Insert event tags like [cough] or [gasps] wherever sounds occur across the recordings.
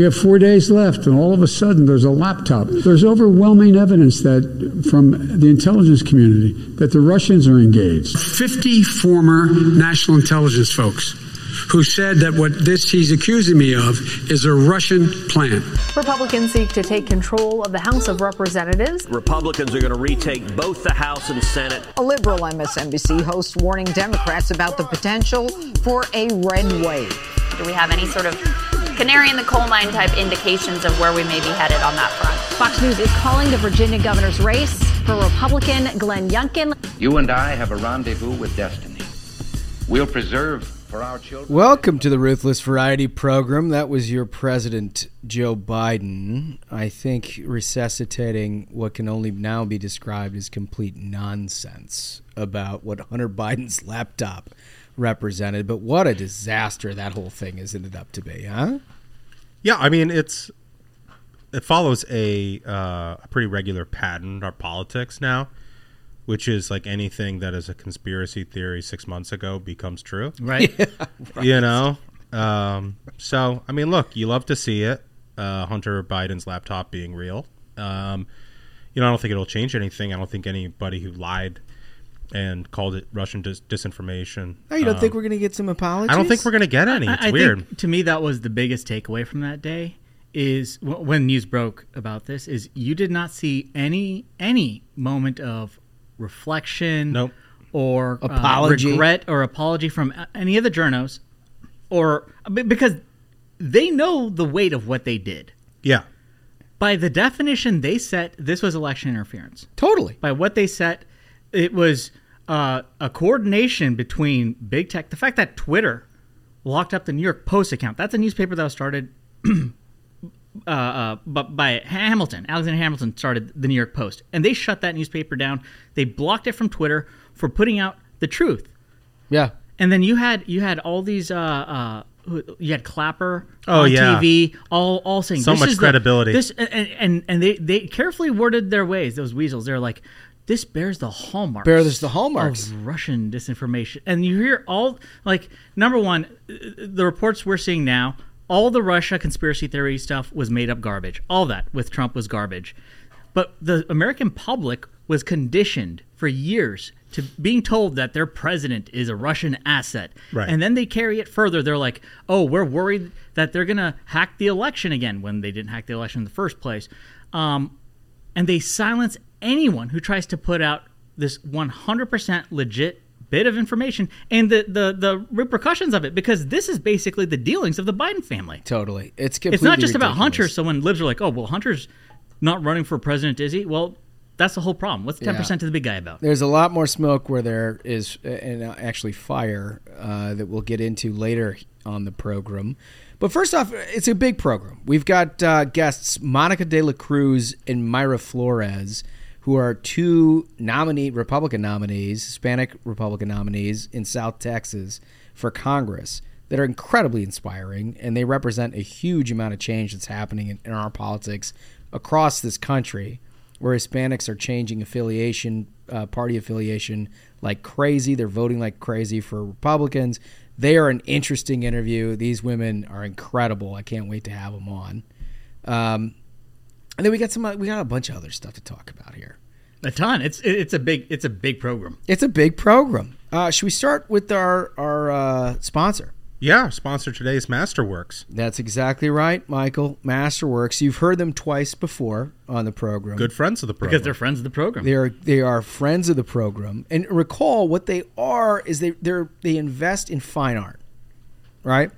We have four days left, and all of a sudden there's a laptop. There's overwhelming evidence that from the intelligence community that the Russians are engaged. 50 former national intelligence folks who said that what this he's accusing me of is a Russian plan. Republicans seek to take control of the House of Representatives. Republicans are going to retake both the House and Senate. A liberal MSNBC host warning Democrats about the potential for a red wave. Do we have any sort of canary in the coal mine type indications of where we may be headed on that front? Fox News is calling the Virginia governor's race for Republican Glenn Youngkin. You and I have a rendezvous with destiny. We'll preserve for our children. Welcome to the Ruthless Variety Program. That was your president, Joe Biden. I think resuscitating what can only now be described as complete nonsense about what Hunter Biden's laptop represented. But what a disaster that whole thing has ended up to be, huh? Yeah, I mean it's it follows a uh, a pretty regular pattern in our politics now which is like anything that is a conspiracy theory six months ago becomes true. Right. yeah, right. [laughs] You know? Um, so, I mean, look, you love to see it. Uh, Hunter Biden's laptop being real. Um, you know, I don't think it'll change anything. I don't think anybody who lied and called it Russian dis- disinformation. Oh, you don't um, think we're going to get some apologies? I don't think we're going to get any. It's I, I weird. Think, to me, that was the biggest takeaway from that day. Is when news broke about this, is you did not see any any moment of reflection nope. or apology. Uh, regret or apology from any of the journos or because they know the weight of what they did. Yeah. By the definition they set, this was election interference. Totally. By what they set, it was uh, a coordination between big tech. The fact that Twitter locked up the New York Post account, that's a newspaper that was started [clears throat] uh, uh, but by Hamilton, Alexander Hamilton started the New York Post, and they shut that newspaper down. They blocked it from Twitter for putting out the truth. Yeah, and then you had you had all these. Uh, uh, you had Clapper oh, on yeah. TV, all all saying so much credibility. The, this and, and and they they carefully worded their ways. Those weasels, they're like, this bears the hallmarks. Bears the hallmarks of Russian disinformation, and you hear all like number one, the reports we're seeing now all the Russia conspiracy theory stuff was made up garbage. All that with Trump was garbage. But the American public was conditioned for years to being told that their president is a Russian asset. Right. And then they carry it further. They're like, oh, we're worried that they're going to hack the election again when they didn't hack the election in the first place. Um, and they silence anyone who tries to put out this 100% legit bit of information and the, the the repercussions of it because this is basically the dealings of the Biden family. Totally, it's it's not just ridiculous. about Hunter. So when libs are like, oh well, Hunter's not running for president, is he? Well, that's the whole problem. What's ten percent Yeah. to the big guy about? There's a lot more smoke where there is, and actually fire uh, that we'll get into later on the program. But first off, it's a big program. We've got uh, guests Monica De La Cruz and Mayra Flores, who are two nominee Republican nominees, Hispanic Republican nominees in South Texas for Congress that are incredibly inspiring, and they represent a huge amount of change that's happening in, in our politics across this country where Hispanics are changing affiliation, uh, party affiliation like crazy. They're voting like crazy for Republicans. They are an interesting interview. These women are incredible. I can't wait to have them on. Um, and then we got some. uh, We got a bunch of other stuff to talk about here. A ton. It's it's a big it's a big program. It's a big program. Uh, should we start with our our uh, sponsor? Yeah, sponsor today is Masterworks. That's exactly right, Michael. Masterworks. You've heard them twice before on the program. Good friends of the program. Because they're friends of the program. They are they are friends of the program. And recall what they are is they they they invest in fine art. Right?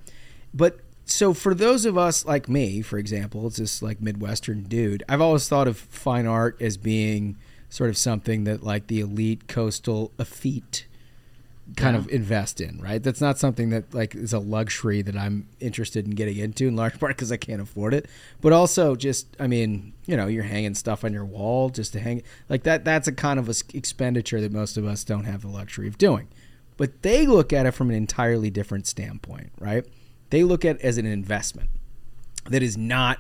But so for those of us like me, for example, it's this like Midwestern dude, I've always thought of fine art as being sort of something that like the elite coastal effete kind of invest in, right? That's not something that like is a luxury that I'm interested in getting into in large [laughs] part because I can't afford it, but also just I mean, you know, you're hanging stuff on your wall just to hang like that. That's a kind of a expenditure that most of us don't have the luxury of doing. But they look at it from an entirely different standpoint, right? they look at as an investment that is not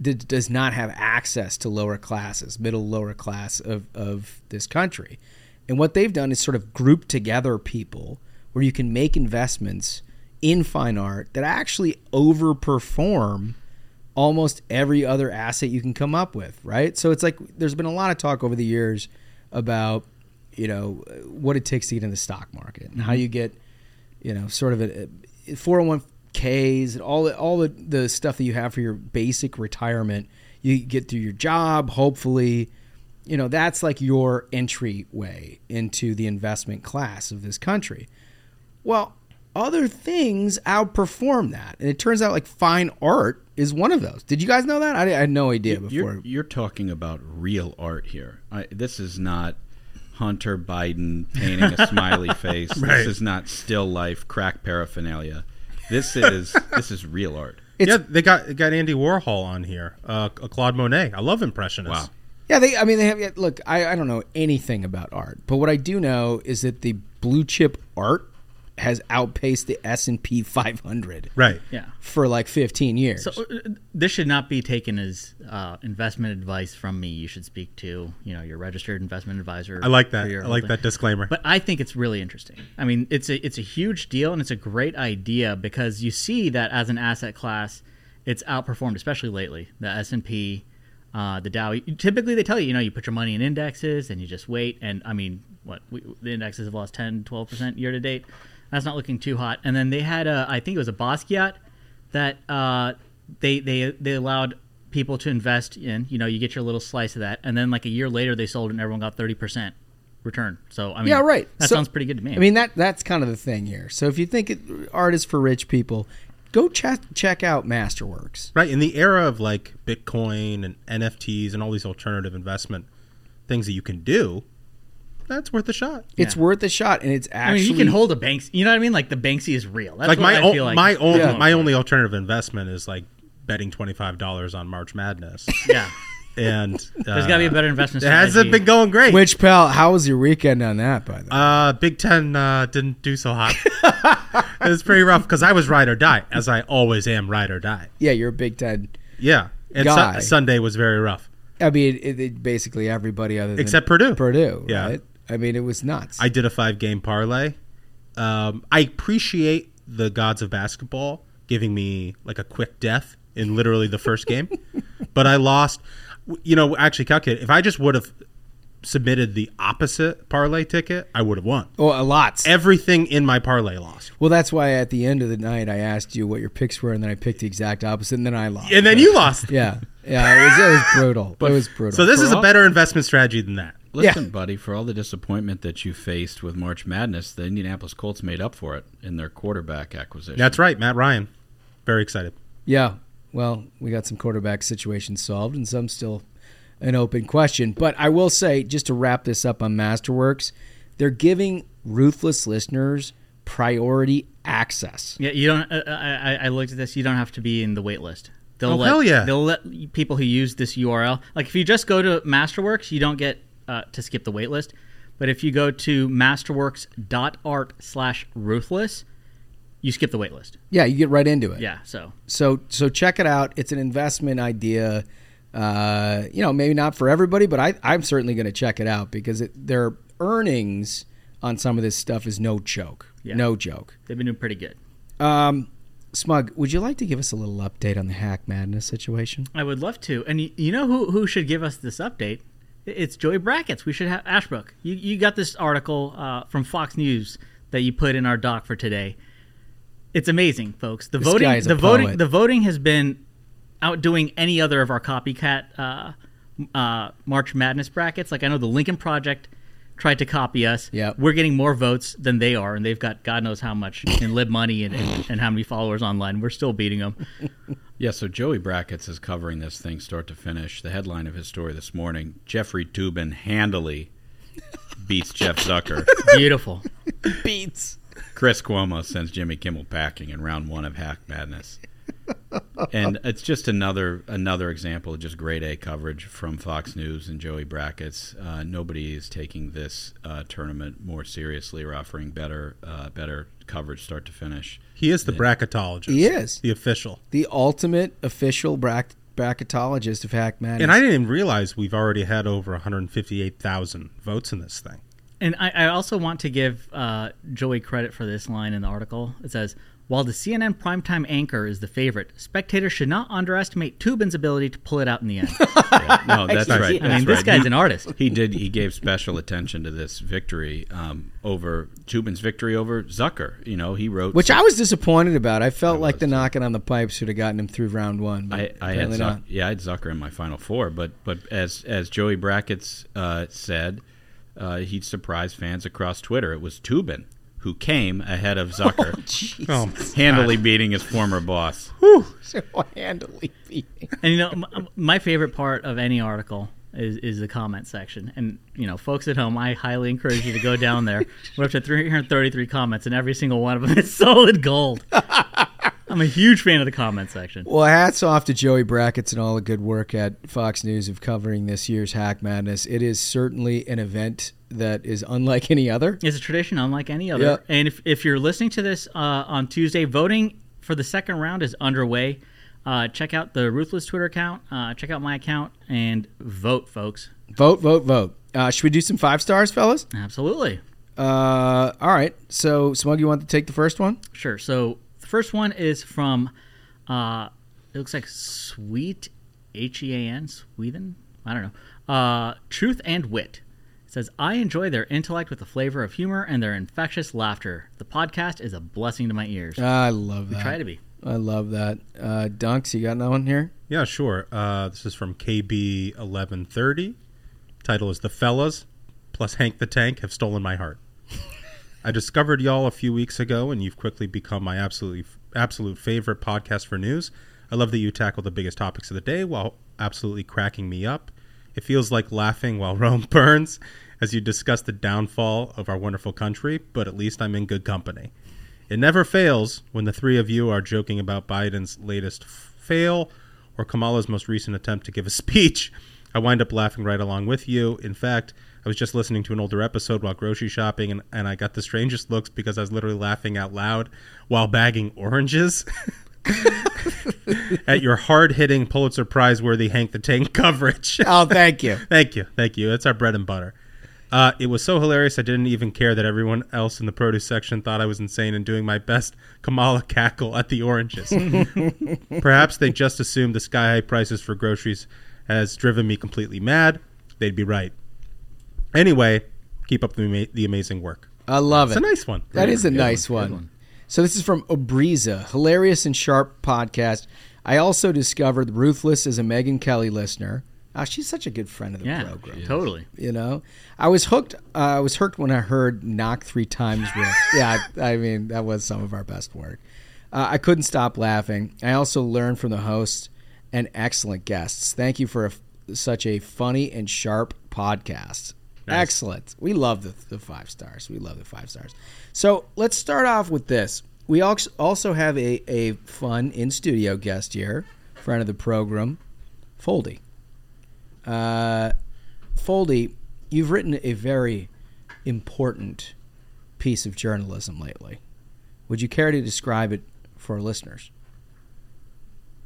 that does not have access to lower classes, middle lower class of, of this country. And what they've done is sort of group together people where you can make investments in fine art that actually overperform almost every other asset you can come up with, right? So it's like there's been a lot of talk over the years about, you know, what it takes to get in the stock market and how mm-hmm. you get, you know, sort of a, 401 Ks and all the, all the, the stuff that you have for your basic retirement. You get through your job, hopefully. You know, that's like your entryway into the investment class of this country. Well, other things outperform that. And it turns out like fine art is one of those. Did you guys know that? I, I had no idea before. You're, you're, talking about real art here. I, this is not Hunter Biden painting a smiley [laughs] face. right. This is not still life crack paraphernalia. This is this is real art. yeah, they got they got Andy Warhol on here, uh, Claude Monet. I love impressionists. Wow. Yeah, they. I mean, they have. yeah, Look, I, I don't know anything about art, but what I do know is that the blue chip art has outpaced the S and P 500. Right. Yeah. For like 15 years. So uh, this should not be taken as uh, investment advice from me. You should speak to you know your registered investment advisor. I like that. I like holding. that disclaimer. But I think it's really interesting. I mean, it's a it's a huge deal and it's a great idea because you see that as an asset class, it's outperformed, especially lately. The S and P, uh, the Dow. Typically, they tell you, you know, you put your money in indexes and you just wait. And I mean, what we, the indexes have lost 10, 12 percent year to date. That's not looking too hot. And then they had a, I think it was a Basquiat that uh, they they they allowed people to invest in. You know, you get your little slice of that, and then like a year later, they sold it and everyone got thirty percent return. So I mean, yeah, right. That So- sounds pretty good to me. I mean, that that's kind of the thing here. So if you think it, art is for rich people, go check check out Masterworks. Right in the era of like Bitcoin and NFTs and all these alternative investment things that you can do, that's worth a shot. It's worth a shot, and it's I actually mean, you can hold a Banks. You know what I mean? Like the Banksy is real. That's like what my I o- feel like. my only Yeah. my only alternative investment is like betting twenty five dollars on March Madness, [laughs] yeah. and uh, There's got to be a better investment. It hasn't been going great. Which pal? How was your weekend on that? By the way, Uh, Big Ten uh, didn't do so hot. [laughs] it was pretty rough because I was ride or die, as I always am, ride or die. yeah, you're a Big Ten. Yeah, and Guy. Su- Sunday was very rough. I mean, it, it, basically everybody other than Except Purdue. Purdue, Yeah. right? I mean, it was nuts. I did a five game parlay. Um, I appreciate the gods of basketball giving me like a quick death in literally the first game, [laughs] but I lost. You know, actually, calculate if I just would have submitted the opposite parlay ticket, I would have won. oh, a lot. Everything in my parlay lost, well, that's why at the end of the night I asked you what your picks were, and then I picked the exact opposite, and then I lost. and then you lost. [laughs] yeah, yeah, it was, it was brutal. it was brutal. So this is For a better investment strategy than that. Listen, buddy, for all the disappointment that you faced with March Madness, the Indianapolis Colts made up for it in their quarterback acquisition. That's right, Matt Ryan. Very excited. Yeah. Well, we got some quarterback situations solved and some still an open question. But I will say, just to wrap this up on Masterworks, they're giving ruthless listeners priority access. Yeah, you don't. Uh, I, I- I looked at this. You don't have to be in the wait list. They'll Oh, let, hell yeah. They'll let people who use this URL. Like if you just go to Masterworks, you don't get uh, to skip the waitlist. But if you go to masterworks.art slash ruthless, you skip the waitlist. Yeah, you get right into it. Yeah. So So so check it out. It's an investment idea. Uh, you know, maybe not for everybody, but I, I'm certainly going to check it out because it, their earnings on some of this stuff is no joke. Yeah. No joke. they've been doing pretty good. Um, Smug, would you like to give us a little update on the hack madness situation? I would love to. And you, you know who who should give us this update? It's Joey Brackets. We should have Ashbrook. You you got this article uh, from Fox News that you put in our doc for today. It's amazing, folks. The This voting guy is a the voting poet. the voting has been outdoing any other of our copycat uh, uh, March Madness brackets. Like I know the Lincoln Project tried to copy us. Yeah, We're getting more votes than they are, and they've got God knows how much in lib money and, and, and how many followers online. We're still beating them. [laughs] Yeah, so Joey Brackets is covering this thing start to finish. The headline of his story this morning Jeffrey Toobin handily [laughs] beats Jeff Zucker. Beautiful. [laughs] Beats. Chris Cuomo sends Jimmy Kimmel packing in round one of Hack Madness. And it's just another another example of just grade A coverage from Fox News and Joey Brackets. Uh, nobody is taking this uh, tournament more seriously or offering better uh, better coverage start to finish. He is the bracketologist. He is. the official. The ultimate official brack- bracketologist of hack madness. And I didn't even realize we've already had over 158,000 votes in this thing. And I, I also want to give uh, Joey credit for this line in the article. It says, While the CNN primetime anchor is the favorite, spectators should not underestimate Toobin's ability to pull it out in the end. [laughs] No, that's right. I mean, that's this right. guy's He- an artist. He did. He gave special attention to this victory um, over Toobin's victory over Zucker. You know, he wrote Which I was disappointed about. I felt like the knocking on the pipes should have gotten him through round one. But I, I had apparently Zuck, not. yeah, I had Zucker in my final four, but but as as Joey Brackets uh, said, uh, he surprised fans across Twitter. It was Tubin who came ahead of [laughs] oh, Zucker, Oh, handily beating his former boss. [laughs] So handily beating. And you know, m- my favorite part of any article is, is the comment section. And you know, folks at home, I highly encourage you to go down there. [laughs] We're up to 333 comments, and every single one of them is solid gold. I'm a huge fan of the comment section. Well, hats off to Joey Brackets and all the good work at Fox News of covering this year's Hack Madness. It is certainly an event that is unlike any other. It's a tradition unlike any other. Yeah. And if, if you're listening to this uh, on Tuesday, voting for the second round is underway. Uh, check out the Ruthless Twitter account. Uh, check out my account and vote, folks. Vote, vote, vote. Uh, should we do some five stars, fellas? Absolutely. Uh, all right. So, Smug, you want to take the first one? Sure. So first one is from, uh, it looks like Sweet, H E A N, Sweden? I don't know. Uh, Truth and Wit. It says, I enjoy their intellect with a flavor of humor and their infectious laughter. The podcast is a blessing to my ears. I love We that. try to be. I love that. Uh, Dunks, you got no one here? Yeah, sure. Uh, this is from KB eleven thirty. Title is "The Fellas," plus Hank the Tank have stolen my heart. I discovered y'all a few weeks ago, and you've quickly become my absolutely absolute favorite podcast for news. I love that you tackle the biggest topics of the day while absolutely cracking me up. It feels like laughing while [laughs] Rome burns as you discuss the downfall of our wonderful country, but at least I'm in good company. It never fails when the three of you are joking about Biden's latest fail or Kamala's most recent attempt to give a [laughs] speech. I wind up laughing right along with you. In fact, I was just listening to an older episode while grocery shopping, and, and I got the strangest looks because I was literally laughing out loud while bagging oranges. [laughs] At your hard hitting Pulitzer Prize worthy Hank the Tank coverage. [laughs] Oh, thank you. [laughs] Thank you. Thank you. That's our bread and butter. Uh, it was so hilarious, I didn't even care that everyone else in the produce section thought I was insane and doing my best Kamala cackle at the oranges. Perhaps they just assumed the sky high prices for groceries has driven me completely mad. They'd be right. Anyway, keep up the, ama- the amazing work. I love it. It's a nice one. That is a Good nice one. one. Good one. So this is from Obriza, hilarious and sharp podcast. I also discovered Ruthless as a Megyn Kelly listener. Ah, she's such a good friend of the Yeah, program. totally. You know, I was hooked. Uh, I was hooked when I heard "knock three times" riff. [laughs] yeah, I, I mean that was some of our best work. Uh, I couldn't stop laughing. I also learned from the host and excellent guests. Thank you for a, such a funny and sharp podcast. Excellent. We love the, the five stars. We love the five stars. So let's start off with this. We als- also have a, a fun in studio guest here, friend of the program, Foldy. Uh, Foldy, you've written a very important piece of journalism lately. Would you care to describe it for our listeners?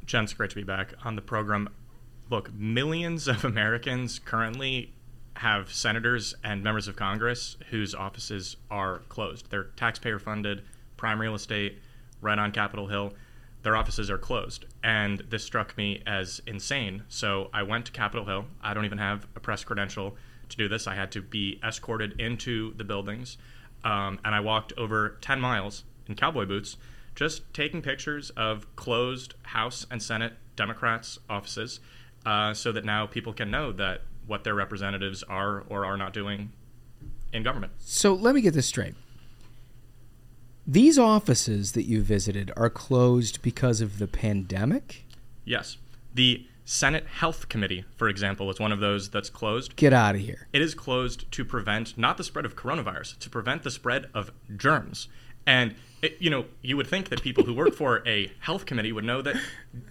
Jen, it's great to be back on the program. Look, millions of Americans currently have senators and members of Congress whose offices are closed. They're taxpayer funded, prime real estate, right on Capitol Hill. Their offices are closed. And this struck me as insane. So I went to Capitol Hill. I don't even have a press credential to do this. I had to be escorted into the buildings. Um, and I walked over 10 miles in cowboy boots just taking pictures of closed House and Senate Democrats' offices uh, so that now people can know that what their representatives are or are not doing in government. So let me get this straight. These offices that you visited are closed because of the pandemic? Yes. The Senate Health Committee, for example, is one of those that's closed. Get out of here. It is closed to prevent not the spread of coronavirus, to prevent the spread of germs. And it, you know, you would think that people who work for a health committee would know that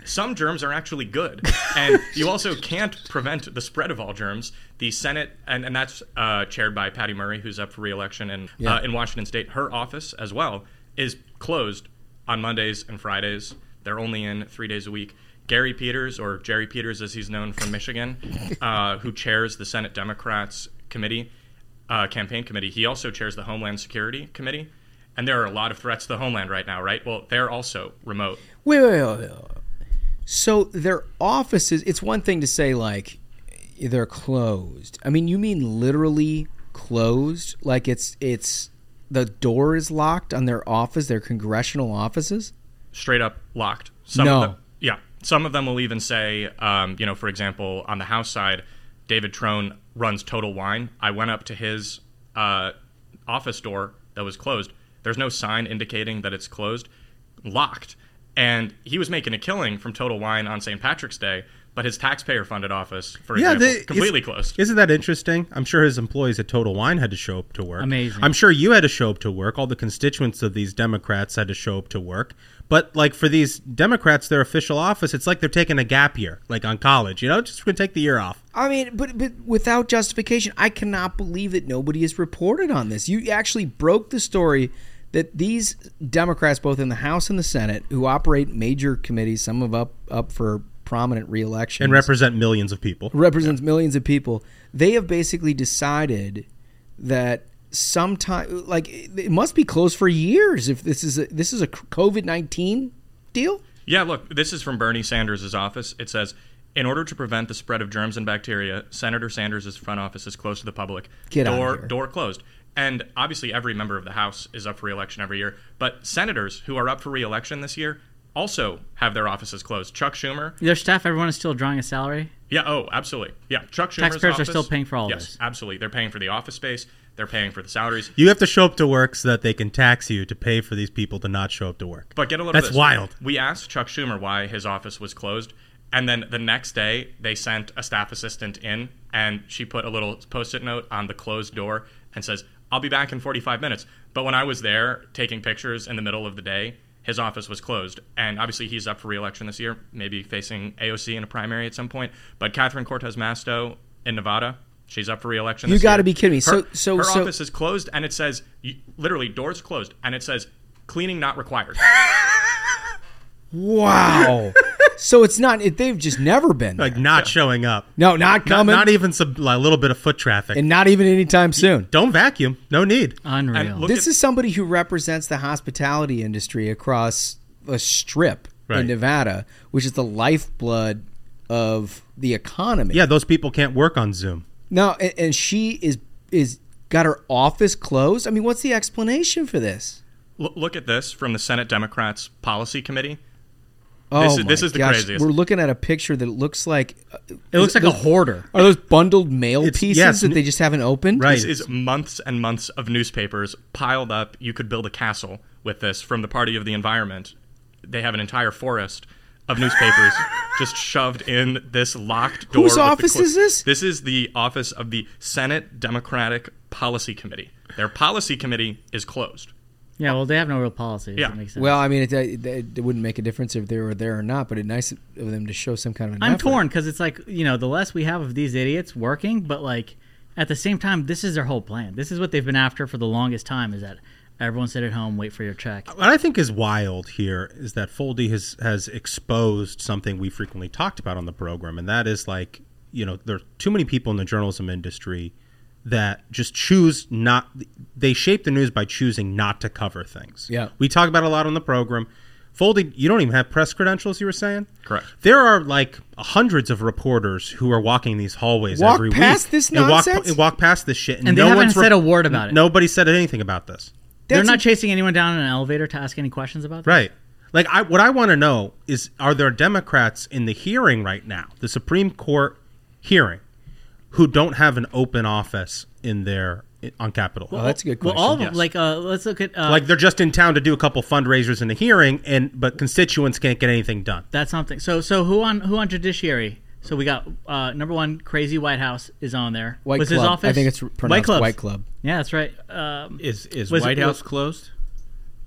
some germs are actually good, and you also can't prevent the spread of all germs. The Senate, and, and that's uh, chaired by Patty Murray, who's up for reelection in Yeah. uh, in Washington State. Her office as well is closed on Mondays and Fridays. They're only in three days a week. Gary Peters, or Jerry Peters as he's known from Michigan, [laughs] uh, who chairs the Senate Democrats committee, uh, campaign committee, he also chairs the Homeland Security committee. And there are a lot of threats to the homeland right now, right? Well, they're also remote. Wait, wait, wait, wait. So their offices, it's one thing to say, like, they're closed. I mean, you mean literally closed? Like it's it's the door is locked on their office, their congressional offices? Straight up locked. Some No. Of them, yeah. Some of them will even say, um, you know, for example, on the House side, David Trone runs Total Wine. I went up to his uh, office door that was closed. There's no sign indicating that it's closed, locked. And he was making a killing from Total Wine on St. Patrick's Day, but his taxpayer funded office, for example, they- completely closed. Isn't that interesting? I'm sure his employees at Total Wine had to show up to work. Amazing. I'm sure you had to show up to work. All the constituents of these Democrats had to show up to work. But like for these Democrats, their official office, it's like they're taking a gap year, like on college. You know, just gonna take the year off. I mean, but but without justification, I cannot believe that nobody has reported on this. You actually broke the story that these Democrats, both in the House and the Senate, who operate major committees, some of up up for prominent reelection And represent millions of people. represents millions of people. They have basically decided that sometime, like it must be closed for years. If this is a, this is a COVID nineteen deal. Yeah, look, this is from Bernie Sanders' office. It says, in order to prevent the spread of germs and bacteria, Senator Sanders' front office is closed to the public. Get outta door, here. Door closed. And obviously, every member of the House is up for re-election every year. But senators who are up for re-election this year also have their offices closed. Chuck Schumer. Their staff, everyone is still drawing a salary. Yeah, oh, absolutely. Yeah, Chuck Schumer's Taxpayers are still paying for all yes, this. absolutely. They're paying for the office space. They're paying for the salaries. You have to show up to work so that they can tax you to pay for these people to not show up to work. But get a load That's of this. wild. We asked Chuck Schumer why his office was closed, and then the next day they sent a staff assistant in, and she put a little post-it note on the closed door and says, "I'll be back in 45 minutes." But when I was there taking pictures in the middle of the day, his office was closed, and obviously he's up for re-election this year, maybe facing AOC in a primary at some point. But Catherine Cortez Masto in Nevada. She's up for re-election. You gotta be kidding me. So- Her- so- her so- office is closed, and it says literally doors closed, and it says cleaning not required. [laughs] Wow. [laughs] so it's not. It, they've just never been Like not showing up. No, not Not, coming. not even some like, a little bit of foot traffic. and not even anytime soon. Don't vacuum. No need. Unreal. And This at- is somebody who represents the hospitality industry across a strip Right. in Nevada, which is the lifeblood of the economy. Yeah, those people can't work on Zoom. No, and, and she is is got her office closed. I mean, what's the explanation for this? L- look at this from the Senate Democrats Policy Committee. Oh This is- this is the gosh. craziest. We're looking at a picture that looks like it looks like a hoarder. Are those bundled mail It's- pieces yes, that they just haven't opened? Right. This is months and months of newspapers piled up. You could build a castle with this from the Party of the Environment. They have an entire forest of newspapers [laughs] just shoved in this locked door. Whose office clo- is this? This is the office of the Senate Democratic Policy Committee. Their policy committee is closed. Yeah, well, they have no real policy. Yeah. That sense. Well, I mean, it, uh, it, it wouldn't make a difference if they were there or not, but it's nice of them to show some kind of. An I'm effort. torn because it's like you know the less we have of these idiots working, but like at the same time, this is their whole plan. This is what they've been after for the longest time. Is that everyone sit at home, wait for your check. What I think is wild here is that Foldy has has exposed something we frequently talked about on the program, and that is like you know there are too many people in the journalism industry that just choose not. They shape the news by choosing not to cover things. Yeah. we talk about a lot on the program. Foldy, you don't even have press credentials. You were saying Correct. There are like hundreds of reporters who are walking these hallways Walk every past week this and walk, nonsense? and walk past this shit, and, And they no haven't one's said a word about it. Nobody said anything about this. They're not a- chasing anyone down in an elevator to ask any questions about. This? Right. Like I what I want to know is are there Democrats in the hearing right now, the Supreme Court hearing, who don't have an open office in their on Capitol Hill? Oh, that's a good question. Well, question. all of them. Yes. Like, uh, let's look at uh, like they're just in town to do a couple fundraisers and a hearing and but constituents can't get anything done. That's something. So so who on who on judiciary? So we got uh, number one, Crazy Whitehouse is on there. White was Club. his office? I think it's pronounced Clubs. White Club. Yeah, that's right. Um, Is is Was it- White was- House closed?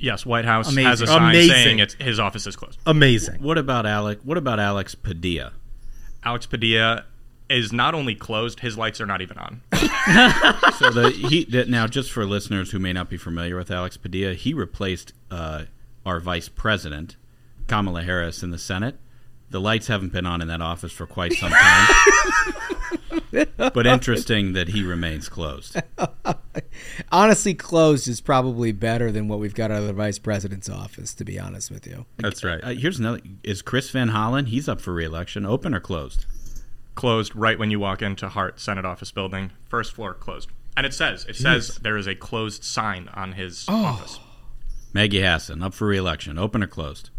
Yes, Whitehouse Amazing. has a sign Amazing. saying it's, his office is closed. Amazing. What about Alec? What about Alex Padilla? Alex Padilla is not only closed, his lights are not even on. [laughs] So the he that now just for listeners who may not be familiar with Alex Padilla, he replaced uh, our vice president Kamala Harris in the Senate. The lights haven't been on in that office for quite some time. [laughs] but interesting that he remains closed. [laughs] Honestly, closed is probably better than what we've got out of the vice president's office. To be honest with you, That's right. Uh, here's another: Is Chris Van Hollen? He's up for reelection. Open or closed? Closed right when you walk into Hart Senate Office Building, first floor closed, and it says it says there is a closed sign on his Oh. office. Maggie Hassan up for reelection. Open or closed?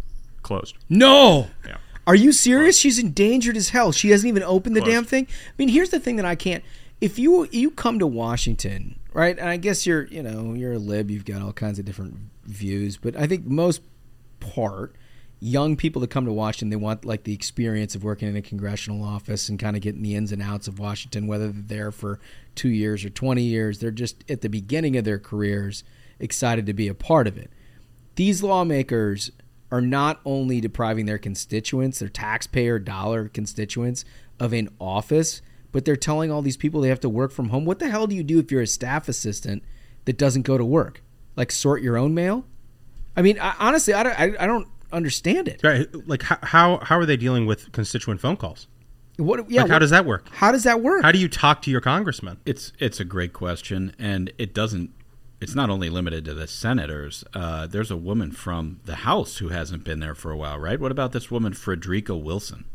Closed. No. Yeah. Are you serious? She's endangered as hell. She hasn't even opened the Close. damn thing. I mean, here's the thing that I can't. If you you come to Washington, right? And I guess you're you know you're a lib. You've got all kinds of different views, but I think most part young people that come to Washington they want like the experience of working in a congressional office and kind of getting the ins and outs of Washington whether they're there for 2 years or 20 years they're just at the beginning of their careers excited to be a part of it these lawmakers are not only depriving their constituents, their taxpayer dollar constituents, of an office, but they're telling all these people they have to work from home. What the hell do you do if you're a staff assistant that doesn't go to work? Like sort your own mail? I mean, I, honestly, I don't, I, I don't understand it. Right. Like how how, how are they dealing with constituent phone calls? What? Yeah. like how what- does that work? How does that work? How do you talk to your congressman? It's it's a great question, and it doesn't. It's not only limited to the senators. Uh, there's a woman from the House who hasn't been there for a while, right? What about this woman, Frederica Wilson?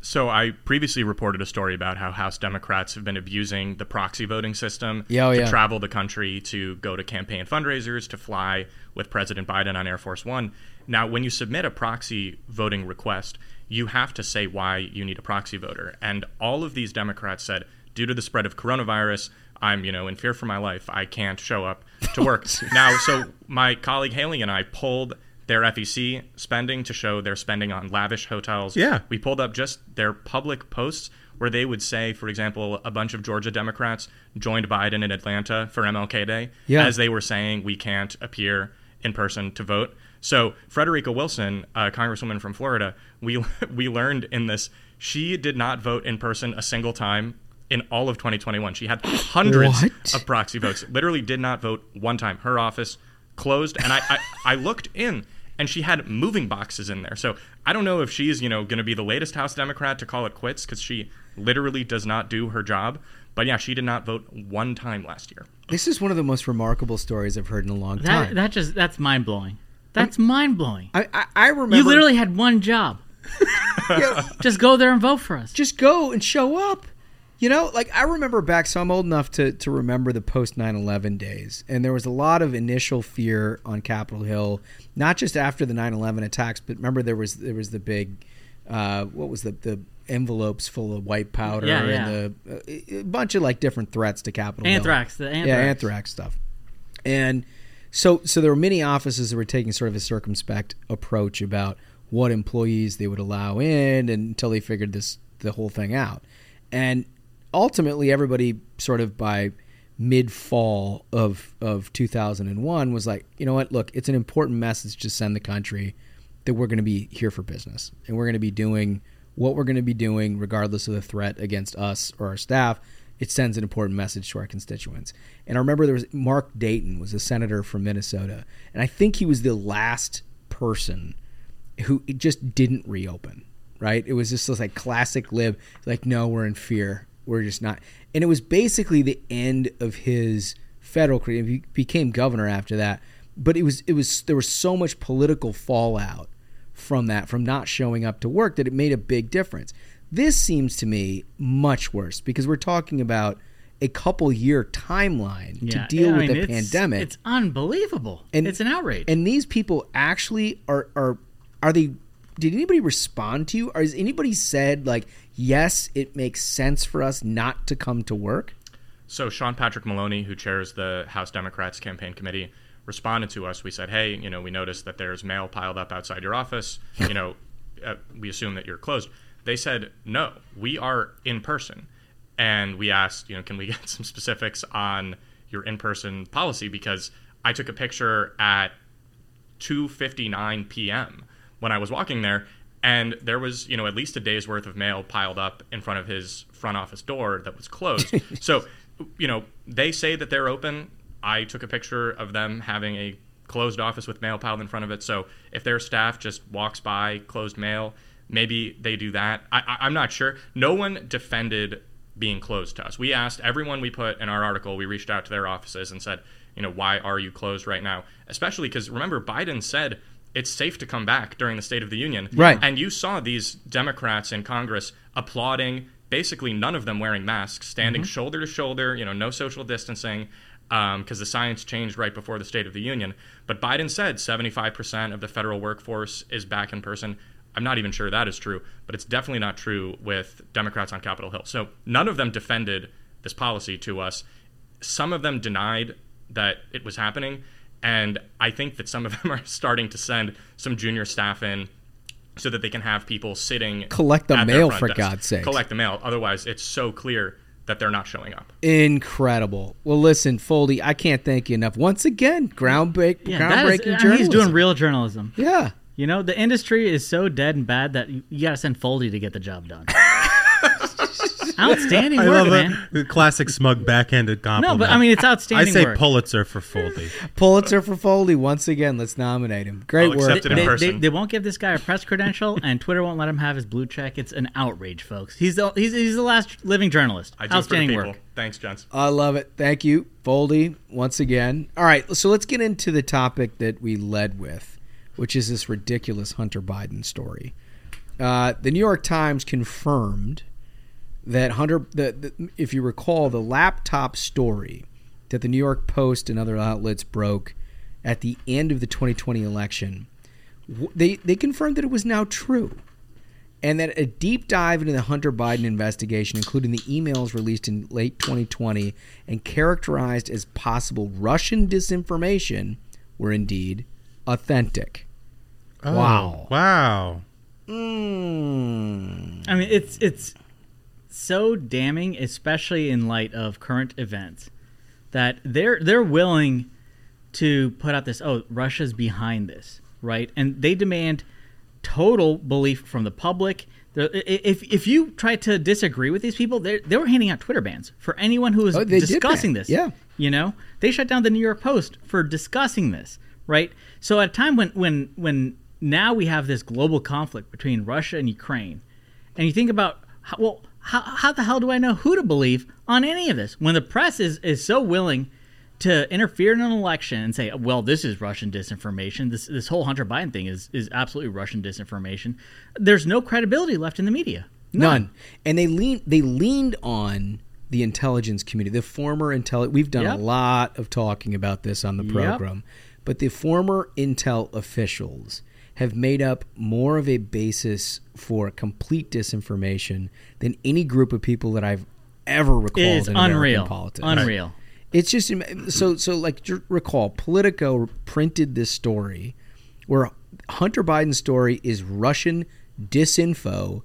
So I previously reported a story about how House Democrats have been abusing the proxy voting system Yeah, oh, to yeah. travel the country to go to campaign fundraisers, to fly with President Biden on Air Force One. Now, when you submit a proxy voting request, you have to say why you need a proxy voter. And all of these Democrats said, due to the spread of coronavirus, I'm, you know, in fear for my life. I can't show up to work. [laughs] now, so my colleague Haley and I pulled their FEC spending to show their spending on lavish hotels. Yeah. We pulled up just their public posts where they would say, for example, a bunch of Georgia Democrats joined Biden in Atlanta for MLK Day Yeah. as they were saying we can't appear in person to vote. So Frederica Wilson, a congresswoman from Florida, we [laughs] we learned in this she did not vote in person a single time in all of 2021. She had [gasps] hundreds What? of proxy votes. Literally did not vote one time. Her office closed, and I, I, I looked in, and she had moving boxes in there. So I don't know if she's you know going to be the latest House Democrat to call it quits because she literally does not do her job. But yeah, she did not vote one time last year. This is one of the most remarkable stories I've heard in a long That time. that just that's mind blowing. That's mind blowing. I, I, I remember You literally had one job. [laughs] just go there and vote for us. just go and show up. You know, like I remember back, so I'm old enough to, to remember the post 9 11 days. And there was a lot of initial fear on Capitol Hill, not just after the 9 11 attacks, but remember there was there was the big, uh, what was the, the envelopes full of white powder Yeah, and the, uh, a bunch of like different threats to Capitol Hill. Anthrax, the Yeah, anthrax. anthrax stuff. And so so there were many offices that were taking sort of a circumspect approach about what employees they would allow in and until they figured this the whole thing out. And ultimately everybody sort of by mid fall of of 2001 was like, you know what, look, it's an important message to send the country that we're going to be here for business and we're going to be doing what we're going to be doing regardless of the threat against us or our staff it sends an important message to our constituents. And I remember there was Mark Dayton was a senator from Minnesota, and I think he was the last person who just didn't reopen. Right? It was just this like classic lib, like no, we're in fear, we're just not. And it was basically the end of his federal career. He became governor after that, but it was it was there was so much political fallout from that, from not showing up to work, that it made a big difference. This seems to me much worse because we're talking about a couple year timeline to deal I with mean, the it's- pandemic. It's unbelievable. And- it's an outrage. And these people actually are are are they did anybody respond to you? Or has anybody said like, yes, it makes sense for us not to come to work? So Sean Patrick Maloney, who chairs the House Democrats campaign committee, responded to us. We said, "Hey, you know, we noticed that there's mail piled up outside your office. [laughs] You know, uh, we assume that you're closed." They said, "No, we are in person." And we asked, you know, can we get some specifics on your in-person policy because I took a picture at 2:59 p.m. when I was walking there and there was, you know, at least a day's worth of mail piled up in front of his front office door that was closed. [laughs] so, you know, they say that they're open. I took a picture of them having a closed office with mail piled in front of it. So, if their staff just walks by closed mail, Maybe they do that. I, I, I'm not sure. No one defended being closed to us. We asked everyone we put in our article, we reached out to their offices and said, you know, why are you closed right now? Especially because remember, Biden said it's safe to come back during the State of the Union. Right. And you saw these Democrats in Congress applauding, basically none of them wearing masks, standing Mhm. shoulder to shoulder, you know, no social distancing, because the science changed right before the State of the Union. But Biden said 75% of the federal workforce is back in person. I'm not even sure that is true, but it's definitely not true with Democrats on Capitol Hill. So none of them defended this policy to us. Some of them denied that it was happening. And I think that some of them [laughs] are starting to send some junior staff in so that they can have people sitting Collect the at mail, for desk. God's sake. Collect the mail. Otherwise, it's so clear that they're not showing up. Incredible. Well, listen, Foldy, I can't thank you enough. Once again, groundbreak, Yeah, groundbreaking I mean, journalism. he's doing real journalism. Yeah. You know, the industry is so dead and bad that you, you got to send Foldy to get the job done. [laughs] outstanding [laughs] I work, love man. it. The classic smug backhanded compliment. No, but I mean, it's outstanding I say work. Pulitzer for Foldy. Pulitzer for Foldy. Once again, let's nominate him. Great work. They, they- they- they won't give this guy a press credential, and Twitter won't let him have his blue check. It's an outrage, folks. He's the he's, he's the last living journalist. I do for the Outstanding work. Thanks, Jones. I love it. Thank you, Foldy, once again. All right, so let's get into the topic that we led with, which is this ridiculous Hunter Biden story. Uh, the New York Times confirmed that Hunter, the, the, if you recall, the laptop story that the New York Post and other outlets broke at the end of the 2020 election, they they confirmed that it was now true and that a deep dive into the Hunter Biden investigation, including the emails released in late 2020 and characterized as possible Russian disinformation, were indeed authentic. Oh, Wow. Wow. Mm. I mean, it's it's so damning, especially in light of current events, that they're they're willing to put out this. Oh, Russia's behind this, right? And they demand total belief from the public. If if you try to disagree with these people, they they were handing out Twitter bans for anyone who was Oh, discussing this. yeah. you know, they shut down the New York Post for discussing this, right? So at a time when when when now we have this global conflict between Russia and Ukraine, and you think about how, well, how, how the hell do I know who to believe on any of this when the press is is so willing to interfere in an election and say, well, this is Russian disinformation. This this whole Hunter Biden thing is is absolutely Russian disinformation. There's no credibility left in the media. None. And they lean they leaned on the intelligence community, the former intel. We've done Yep. a lot of talking about this on the Yep. program, but the former intel officials have made up more of a basis for complete disinformation than any group of people that I've ever recalled It's in American unreal. politics. Unreal. It's just so so. Like recall, Politico printed this story where Hunter Biden's story is Russian disinfo.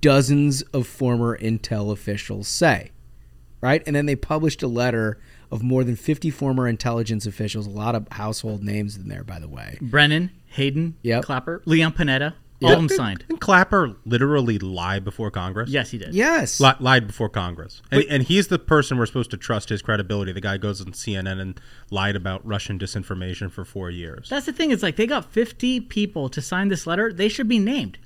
Dozens of former intel officials say, right, and then they published a letter of more than fifty former intelligence officials. A lot of household names in there, by the way. Brennan, Hayden, Yep. Clapper, Leon Panetta, all Yep. of them signed. Didn't Clapper literally lied before Congress? Yes, he did. Yes. Li- lied before Congress. And, and he's the person we're supposed to trust his credibility. The guy goes on CNN and lied about Russian disinformation for four years. That's the thing. Is like they got 50 people to sign this letter. They should be named.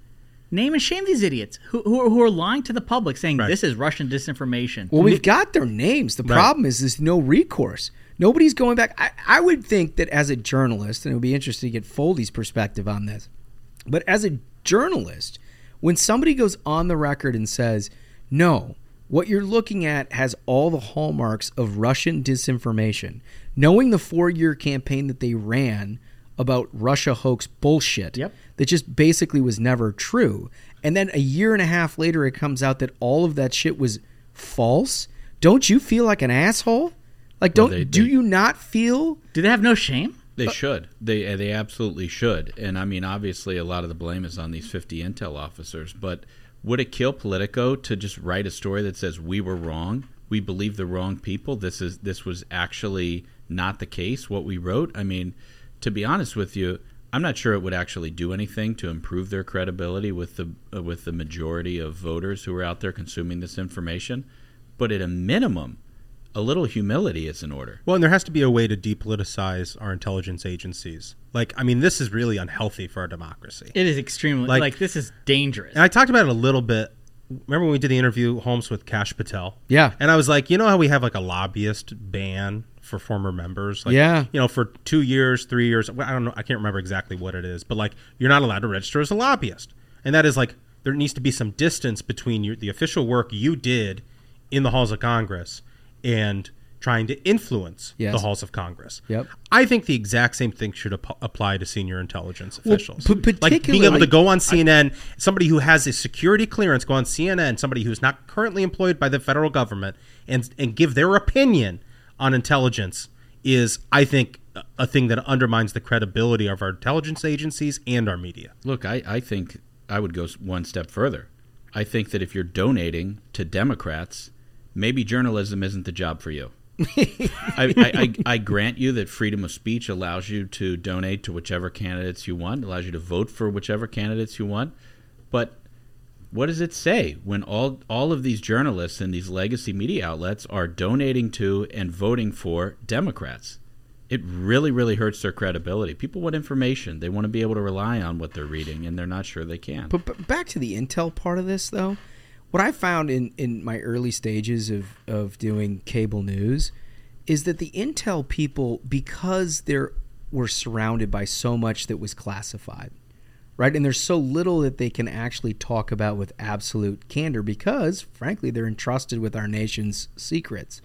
Name and shame these idiots who, who, are, who are lying to the public, saying this is Russian disinformation. Well, we've got their names. The Right. problem is there's no recourse. Nobody's going back. I, I would think that as a journalist, and it would be interesting to get Foldy's perspective on this, but as a journalist, when somebody goes on the record and says, no, what you're looking at has all the hallmarks of Russian disinformation, knowing the four year campaign that they ran about Russia hoax bullshit that just basically was never true. And then a year and a half later, it comes out that all of that shit was false. Don't you feel like an asshole? Like, don't they- do they- you not feel? Do they have no shame? They should. They uh, they absolutely should. And I mean, obviously, a lot of the blame is on these 50 intel officers. But would it kill Politico to just write a story that says we were wrong, we believe the wrong people? This is this was actually not the case. What we wrote. I mean, to be honest with you, I'm not sure it would actually do anything to improve their credibility with the uh, with the majority of voters who are out there consuming this information. But at a minimum, a little humility is in order. Well, and there has to be a way to depoliticize our intelligence agencies. Like, I mean, this is really unhealthy for our democracy. It is extremely Like- like, this is dangerous. And I talked about it a little bit. Remember when we did the interview, Holmes, with Kash Patel? Yeah. And I was like, you know how we have like a lobbyist ban for former members? Like, Yeah. You know, for two years, three years. well, I don't know. I can't remember exactly what it is, but like, you're not allowed to register as a lobbyist. And that is like, there needs to be some distance between your, the official work you did in the halls of Congress and trying to influence Yes. the halls of Congress. Yep. I think the exact same thing should ap- apply to senior intelligence Well, officials. p- like being able to go on CNN, somebody who has a security clearance go on CNN, somebody who's not currently employed by the federal government, and and give their opinion on intelligence is, I think, a- thing that undermines the credibility of our intelligence agencies and our media. Look, I, I think I would go one step further. I think that if you're donating to Democrats, maybe journalism isn't the job for you. [laughs] I, I, I, I grant you that freedom of speech allows you to donate to whichever candidates you want, allows you to vote for whichever candidates you want. But what does it say when all all of these journalists and these legacy media outlets are donating to and voting for Democrats? It really, really hurts their credibility. People want information; they want to be able to rely on what they're reading, and they're not sure they can. But, but back to the intel part of this, though, what I found in, in my early stages of, of doing cable news is that the intel people, because they're were surrounded by so much that was classified, right? And there's so little that they can actually talk about with absolute candor because, frankly, they're entrusted with our nation's secrets.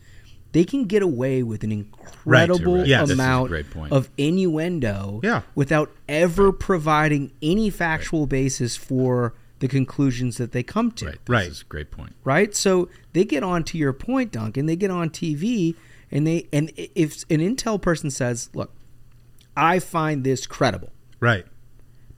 They can get away with an incredible right. This is amount of innuendo Yeah. without ever providing any factual basis for the conclusions that they come to. Right, this Right. is a great point. Right? So they get on to your point, Duncan. They get on TV and they and if an intel person says, "Look, I find this credible." Right.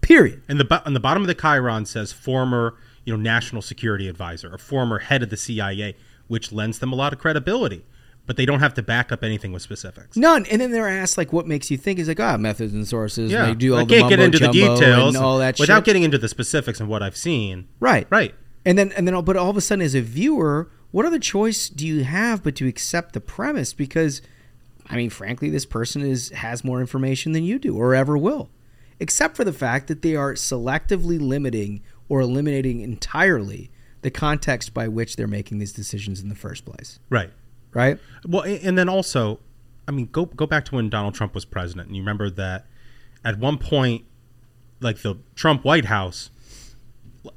Period. And the on the bottom of the chyron says former, you know, national security advisor or former head of the CIA, which lends them a lot of credibility. But they don't have to back up anything with specifics. None. And then they're asked like what makes you think is like, ah, methods and sources. Yeah, They do all I the can't get into the details and all that without shit. getting into the specifics and what I've seen. Right. Right. And then and then but all of a sudden as a viewer, what other choice do you have but to accept the premise because I mean frankly this person is has more information than you do or ever will. Except for the fact that they are selectively limiting or eliminating entirely the context by which they're making these decisions in the first place. Right. Right? Well, and then also, I mean, go go back to when Donald Trump was president, and you remember that at one point, like the Trump White House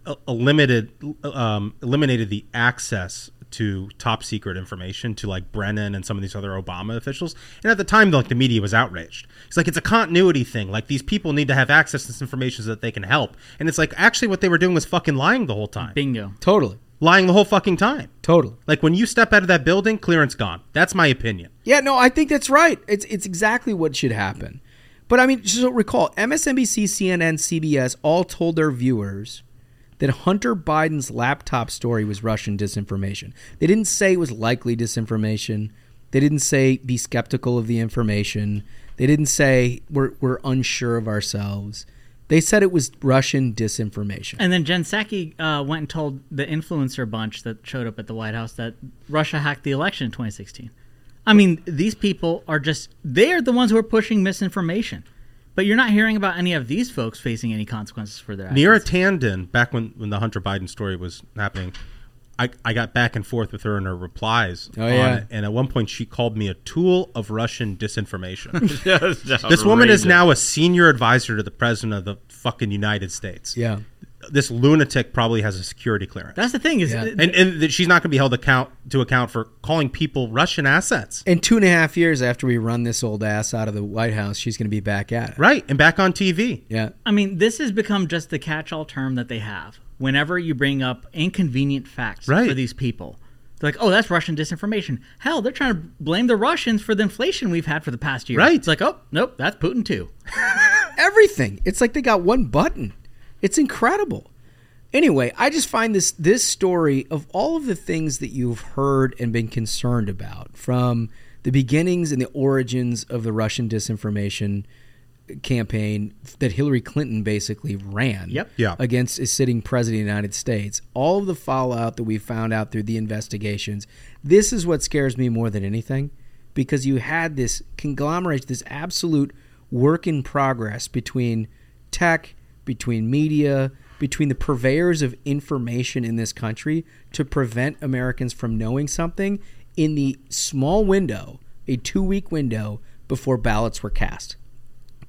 el- eliminated um, eliminated the access to top secret information to like Brennan and some of these other Obama officials. And at the time, like the media was outraged. It's like it's a continuity thing. Like these people need to have access to this information so that they can help. And it's like actually what they were doing was fucking lying the whole time. Bingo. Totally. Lying the whole fucking time. Totally. Like when you step out of that building, clearance gone. That's my opinion. Yeah, no, I think that's right. It's it's exactly what should happen. But I mean, just recall MSNBC, CNN, CBS all told their viewers that Hunter Biden's laptop story was Russian disinformation. They didn't say it was likely disinformation. They didn't say be skeptical of the information. They didn't say we're we're unsure of ourselves. They said it was Russian disinformation. And then Jen Psaki uh, went and told the influencer bunch that showed up at the White House that Russia hacked the election in 2016. I mean, these people are just, they are the ones who are pushing misinformation. But you're not hearing about any of these folks facing any consequences for their actions. Neera Tanden, back when, when the Hunter Biden story was happening, I, I got back and forth with her in her replies. Oh, on yeah. it, and at one point, she called me a tool of Russian disinformation. [laughs] Yes, this woman is now a senior advisor to the president of the fucking United States. Yeah. This lunatic probably has a security clearance. That's the thing is, Yeah. and, and that she's not going to be held account to account for calling people Russian assets. In two and a half years after we run this old ass out of the White House, she's going to be back at it. Right. And back on TV. Yeah. I mean, this has become just the catch-all term that they have. Whenever you bring up inconvenient facts Right. for these people, they're like, "Oh, that's Russian disinformation." Hell, they're trying to blame the Russians for the inflation we've had for the past year. Right. It's like, "Oh, nope, that's Putin too." [laughs] everything. It's like they got one button. It's incredible. Anyway, I just find this this story of all of the things that you've heard and been concerned about from the beginnings and the origins of the Russian disinformation campaign that Hillary Clinton basically ran Yep. Yeah. against a sitting president of the United States. All of the fallout that we found out through the investigations. This is what scares me more than anything because you had this conglomerate, this absolute work in progress between tech, between media, between the purveyors of information in this country to prevent Americans from knowing something in the small window, a two week window before ballots were cast.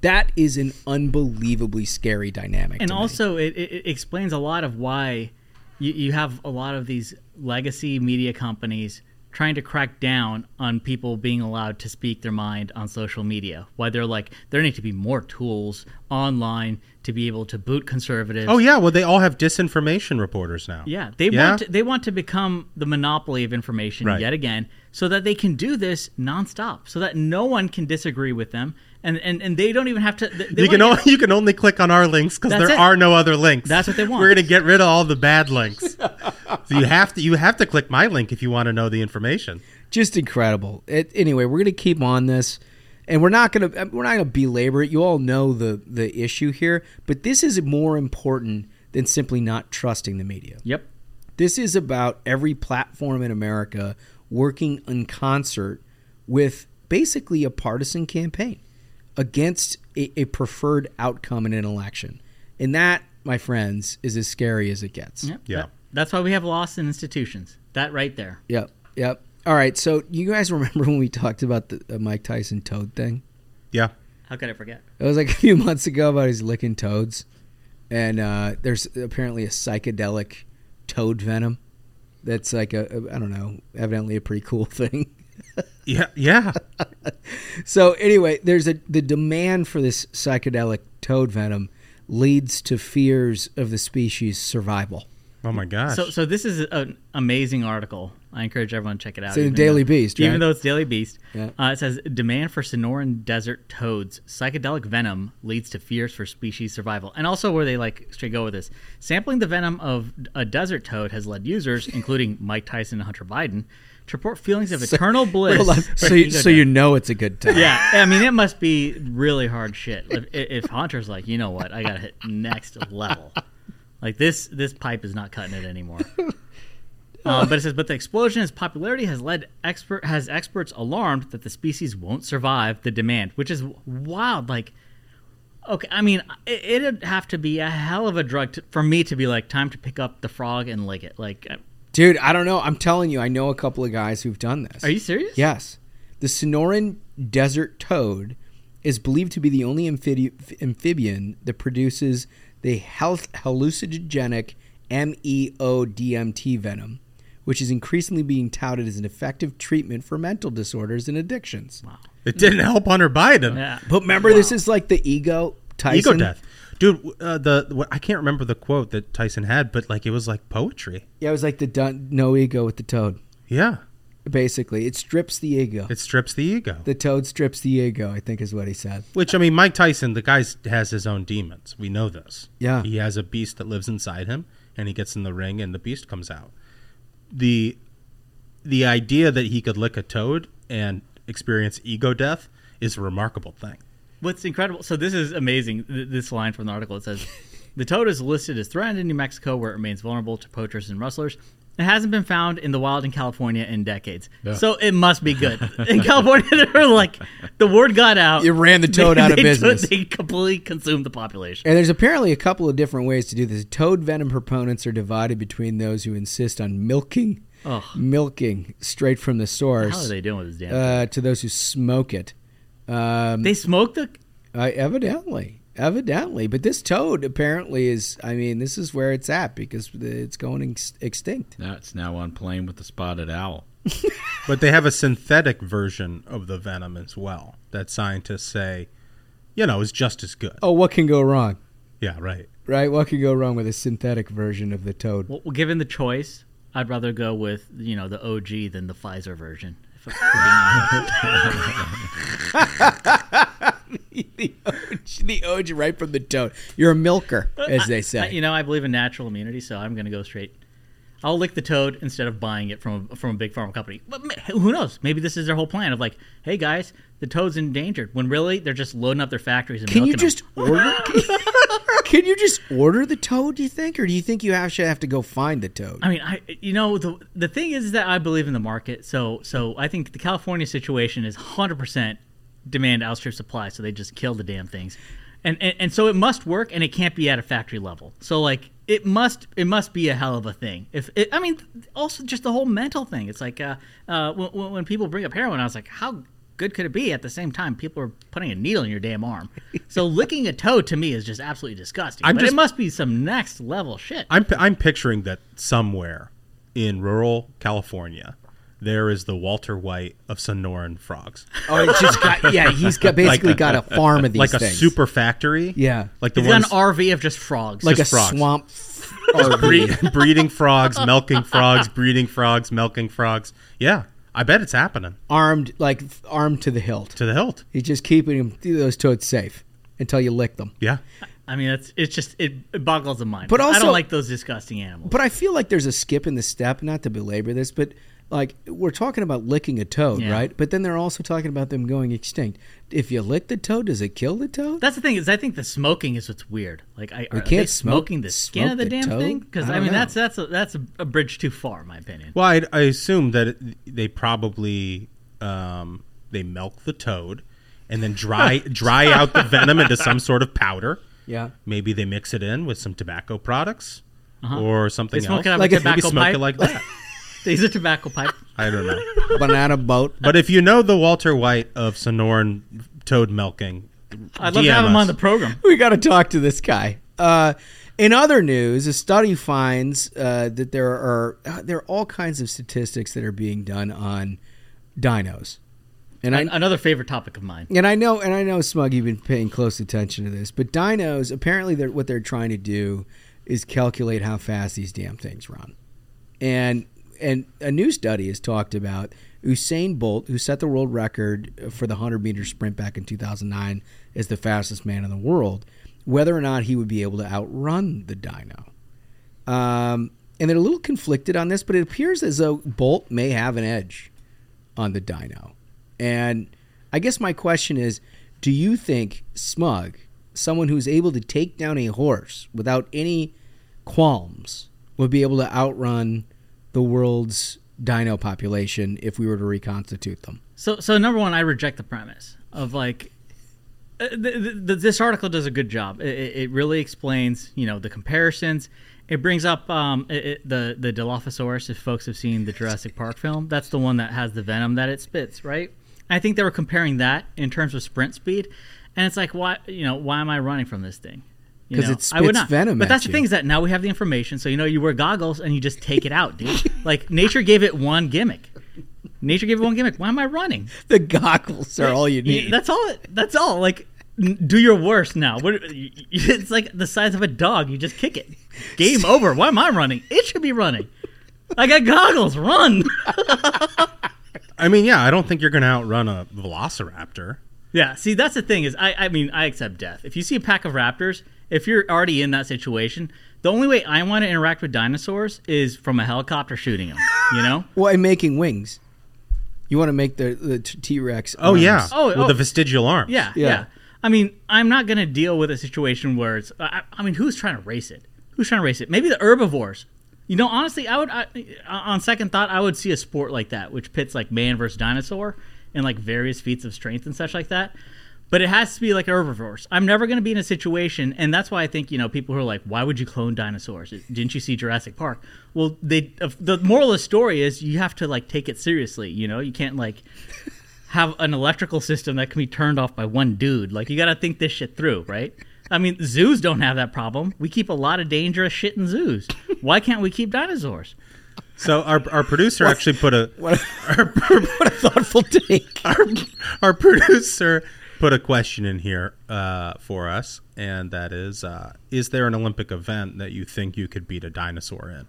That is an unbelievably scary dynamic. and also it, it, explains a lot of why you, you have a lot of these legacy media companies trying to crack down on people being allowed to speak their mind on social media why they're like there need to be more tools online to be able to boot conservatives Oh yeah, well they all have disinformation reporters now. yeah they Yeah? want to, they want to become the monopoly of information Right. yet again so that they can do this nonstop so that no one can disagree with them and and, and they don't even have to they You can won't- only, you can only click on our links because there it. are no other links. That's what they want. We're gonna get rid of all the bad links. so you have to you have to click my link if you want to know the information. just incredible. It, anyway, we're going to keep on this, and we're not going to we're not going to belabor it. You all know the the issue here, but this is more important than simply not trusting the media. yep This is about every platform in America working in concert with basically a partisan campaign against a, a preferred outcome in an election, and that, my friends, is as scary as it gets. Yep. Yeah. That- that's why we have lost in institutions. That right there. Yep. Yep. All right. So you guys [laughs] remember when we talked about the uh, Mike Tyson toad thing? Yeah. How could I forget? It was like [laughs] a few months ago about his licking toads, and uh, there's apparently a psychedelic toad venom that's like a, a I don't know, evidently a pretty cool [laughs] thing. Yeah. Yeah. [laughs] so anyway, there's a the demand for this psychedelic toad venom leads to fears of the species survival. Oh my gosh. So, so this is an amazing article. I encourage everyone to check it out. It's in Daily though- Beast, Even though it's Daily Beast, Yeah. uh, it says demand for Sonoran desert toads, psychedelic venom leads to fears for species survival. And also, where they like straight go with this, sampling the venom of a desert toad has led users, including Mike Tyson and Hunter Biden, to report feelings of eternal bliss. Hold on. So, you, so you know it's a good time. Yeah, I mean, it must be really hard shit. If, if Hunter's like, you know what, I gotta hit next level. Like this, this pipe is not cutting it anymore. Um, [laughs] but it says, but the explosion in its popularity has led expert has experts alarmed that the species won't survive the demand, which is wild. Like, okay, I mean, it, it'd have to be a hell of a drug to, for me to be like, time to pick up the frog and lick it. Like, uh, Dude, I don't know. I'm telling you, I know a couple of guys who've done this. are you serious? Yes. The Sonoran desert toad is believed to be the only amphibi- amphibian that produces the health hallucinogenic E MEO-DMT venom, which is increasingly being touted as an effective treatment for mental disorders and addictions. Wow. it didn't help Hunter Biden. Yeah. But remember, this is like the ego Tyson. Ego death. Dude, uh, the what, I can't remember the quote that Tyson had, but like it was like poetry. Yeah, it was like the dun- no ego with the toad. Yeah. Basically, it strips the ego. It strips the ego. the toad strips the ego. I think is what he said. Which I mean, Mike Tyson, the guy has his own demons. We know this. Yeah. he has a beast that lives inside him, and he gets in the ring, and the beast comes out. the The idea that he could lick a toad and experience ego death is a remarkable thing. What's incredible? So this is amazing. th- This line from the article it says, "The toad is listed as threatened in New Mexico, where it remains vulnerable to poachers and rustlers. It hasn't been found in the wild in California in decades, so it must be good. In California, [laughs] they were like, the word got out. It ran the toad They- out of [laughs] they took- business. They completely consumed the population. And there's apparently a couple of different ways to do this. Toad venom proponents are divided between those who insist on milking, Ugh. milking straight from the source, How are they doing with this damn? uh, to those who smoke it. Um, they smoke the. uh, evidently, evidently, but this toad apparently is. I mean, this is where it's at because it's going ex- extinct. Now it's now on plane with the spotted owl. [laughs] But they have a synthetic version of the venom as well that scientists say, you know, is just as good. Oh, what can go wrong? Yeah, right. Right? What can go wrong with a synthetic version of the toad? Well, given the choice, I'd rather go with you know the OG than the Pfizer version. [laughs] If I'm being honest. the, OG, the OG right from the toad. You're a milker, as they I- say. you know, I believe in natural immunity, so I'm going to go straight. I'll lick the toad instead of buying it from a, from a big pharma company. But who knows? Maybe this is their whole plan of like, hey guys, the toad's endangered. When really they're just loading up their factories and Can you just order? [laughs] Can you just order the toad? Do you think, or do you think you actually have to go find the toad? I mean, I you know the the thing is that I believe in the market. So so I think the California situation is hundred percent demand outstrip supply. So they just kill the damn things, and, and and so it must work, and it can't be at a factory level. So like it must it must be a hell of a thing. If it, I mean, also just the whole mental thing. It's like uh, uh, when, when people bring up heroin, I was like, how good could it be? At the same time, people are putting a needle in your damn arm. So licking a toad to me is just absolutely disgusting. I'm but just- it must be some next level shit. I'm I'm picturing that somewhere in rural California there is the Walter White of Sonoran frogs. Oh, it's just got yeah. He's got [laughs] basically got a farm of these [laughs] like a things. super factory. Yeah. like the He's got an RV of just frogs. like just a frogs. swamp. [laughs] Just breed, breeding frogs, milking frogs, breeding frogs, milking frogs. Yeah, I bet it's happening armed like armed to the hilt. to the hilt. He's just keeping those toads safe until you lick them. Yeah, I mean, it's it's just it, it boggles the mind. But I also- don't like those disgusting animals. But I feel like there's a skip in the step. Not to belabor this, but like we're talking about licking a toad, Yeah. right? But then they're also talking about them going extinct. If you lick the toad, does it kill the toad? That's the thing is, I think the smoking is what's weird. Like, I, We are can't they smoke- smoking the skin smoke of the, the damn toad? thing? Because I I, mean, know. that's that's a, that's a, a bridge too far, in my opinion. Well, I, I assume that it, they probably um, they milk the toad and then dry [laughs] dry out the venom into some sort of powder. Yeah. Maybe they mix it in with some tobacco products Uh-huh. or something They smoke else. it out Like a a- Maybe smoke pipe. it like that. [laughs] they use a tobacco pipe. I don't know. [laughs] Banana boat. But if you know the Walter White of Sonoran toad milking, I'd love to DM have him on the program. we got to talk to this guy. Uh, in other news, a study finds uh, that there are uh, there are all kinds of statistics that are being done on dinos, and I Another favorite topic of mine. and I know and I know Smug, you've been paying close attention to this, but dinos apparently they're, what they're trying to do is calculate how fast these damn things run, and and a new study has talked about Usain Bolt, who set the world record for the 100 meter sprint back in 2009 as the fastest man in the world, whether or not he would be able to outrun the dino. Um, and they're a little conflicted on this, but it appears as though Bolt may have an edge on the dino. And I guess my question is do you think Smug, someone who's able to take down a horse without any qualms, would be able to outrun the world's dino population if we were to reconstitute them? So, so number one, I reject the premise of like uh, th- th- th- this article does a good job. It, it it really explains, you know, the comparisons. It brings up um, it, it, the the Dilophosaurus. If folks have seen the Jurassic Park film, that's the one that has the venom that it spits, right? I think they were comparing that in terms of sprint speed, and it's like, why, you know, why am I running from this thing? You 'Cause know, it I would spits not. venom But at that's you. the thing is that now we have the information, so you know you wear goggles and you just take it out, dude. [laughs] like nature gave it one gimmick. Nature gave it one gimmick. Why am I running? [laughs] The goggles are all you [laughs] need. That's all. That's all. Like, do your worst now. What? It's like the size of a dog. You just kick it. Game over. Why am I running? It should be running. I got goggles. Run. I mean, yeah, I don't think you're going to outrun a velociraptor. yeah. See, that's the thing is, I. I mean, I accept death. If you see a pack of raptors, if you're already in that situation, the only way I want to interact with dinosaurs is from a helicopter shooting them. You know. [laughs] Well, and making wings. You want to make the the T Rex. Oh, yeah. Oh, With oh. the vestigial arms. Yeah, Yeah. yeah. I mean, I'm not going to deal with a situation where it's. I, I mean, who's trying to race it? Who's trying to race it? Maybe the herbivores. You know, honestly, I would. I, uh, on second thought, I would see a sport like that, which pits like man versus dinosaur and like various feats of strength and such like that. But it has to be like herbivores. I'm never going to be in a situation, and that's why I think you know people who are like, "Why would you clone dinosaurs? Didn't you see Jurassic Park?" Well, they. The moral of the story is you have to like take it seriously. You know, you can't like [laughs] have an electrical system that can be turned off by one dude. Like you got to think this shit through, right? I mean, zoos don't have that problem. We keep a lot of dangerous shit in zoos. Why can't we keep dinosaurs? So our, our producer actually put a [laughs] What a, [laughs] what a thoughtful take. our, our producer put a question in here uh, for us, and that is: uh, Is there an Olympic event that you think you could beat a dinosaur in?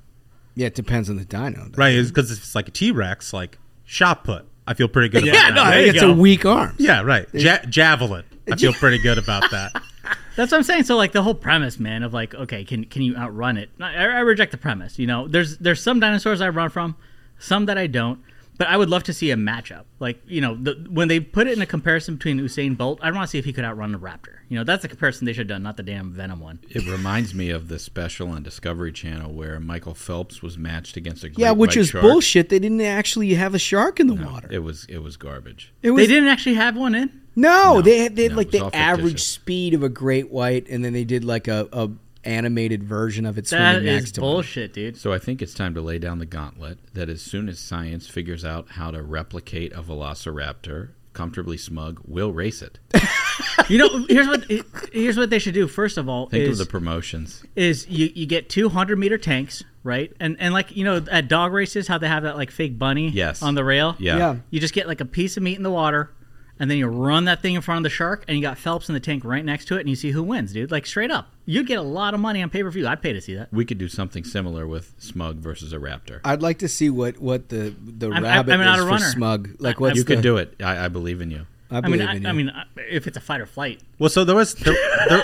Yeah, it depends on the dino. Right? Because if it's like a T Rex, like shot put, I feel pretty good. Yeah, about no, that. there it's go. a weak arm. yeah, right. Ja- javelin, I feel pretty good about that. [laughs] That's what I'm saying. So like the whole premise, man, of like, okay, can can you outrun it? I, I reject the premise. You know, there's there's some dinosaurs I run from, some that I don't. But I would love to see a matchup. Like you know, the, when they put it in a comparison between Usain Bolt, I want to see if he could outrun a raptor. You know, that's the comparison they should have done, not the damn Venom one. It reminds me of the special on Discovery Channel where Michael Phelps was matched against a great Yeah, which white is shark. bullshit. They didn't actually have a shark in the water. It was it was garbage. It was they didn't actually have one in. no, they had, they had no, like the average fictitious. speed of a great white, and then they did like a, a animated version of it swimming That next is to him. bullshit, dude. So I think it's time to lay down the gauntlet that as soon as science figures out how to replicate a velociraptor comfortably smug, we'll race it. [laughs] You know, here's what here's what they should do. First of all, Think is, of the promotions. is you, you get two hundred meter tanks, right? And and like you know at dog races, how they have that like fake bunny Yes. on the rail. Yeah. Yeah. You just get like a piece of meat in the water, and then you run that thing in front of the shark, and you got Phelps in the tank right next to it, and you see who wins, dude. Like straight up, you'd get a lot of money on pay per view. I'd pay to see that. We could do something similar with Smug versus a raptor. I'd like to see what what the the I'm- rabbit I'm not is a for runner. smug. Like I- what's you the, could do it. I, I believe in you. I I believe mean, I, in you. I mean, I- if it's a fight or flight, Well, so there was there, there-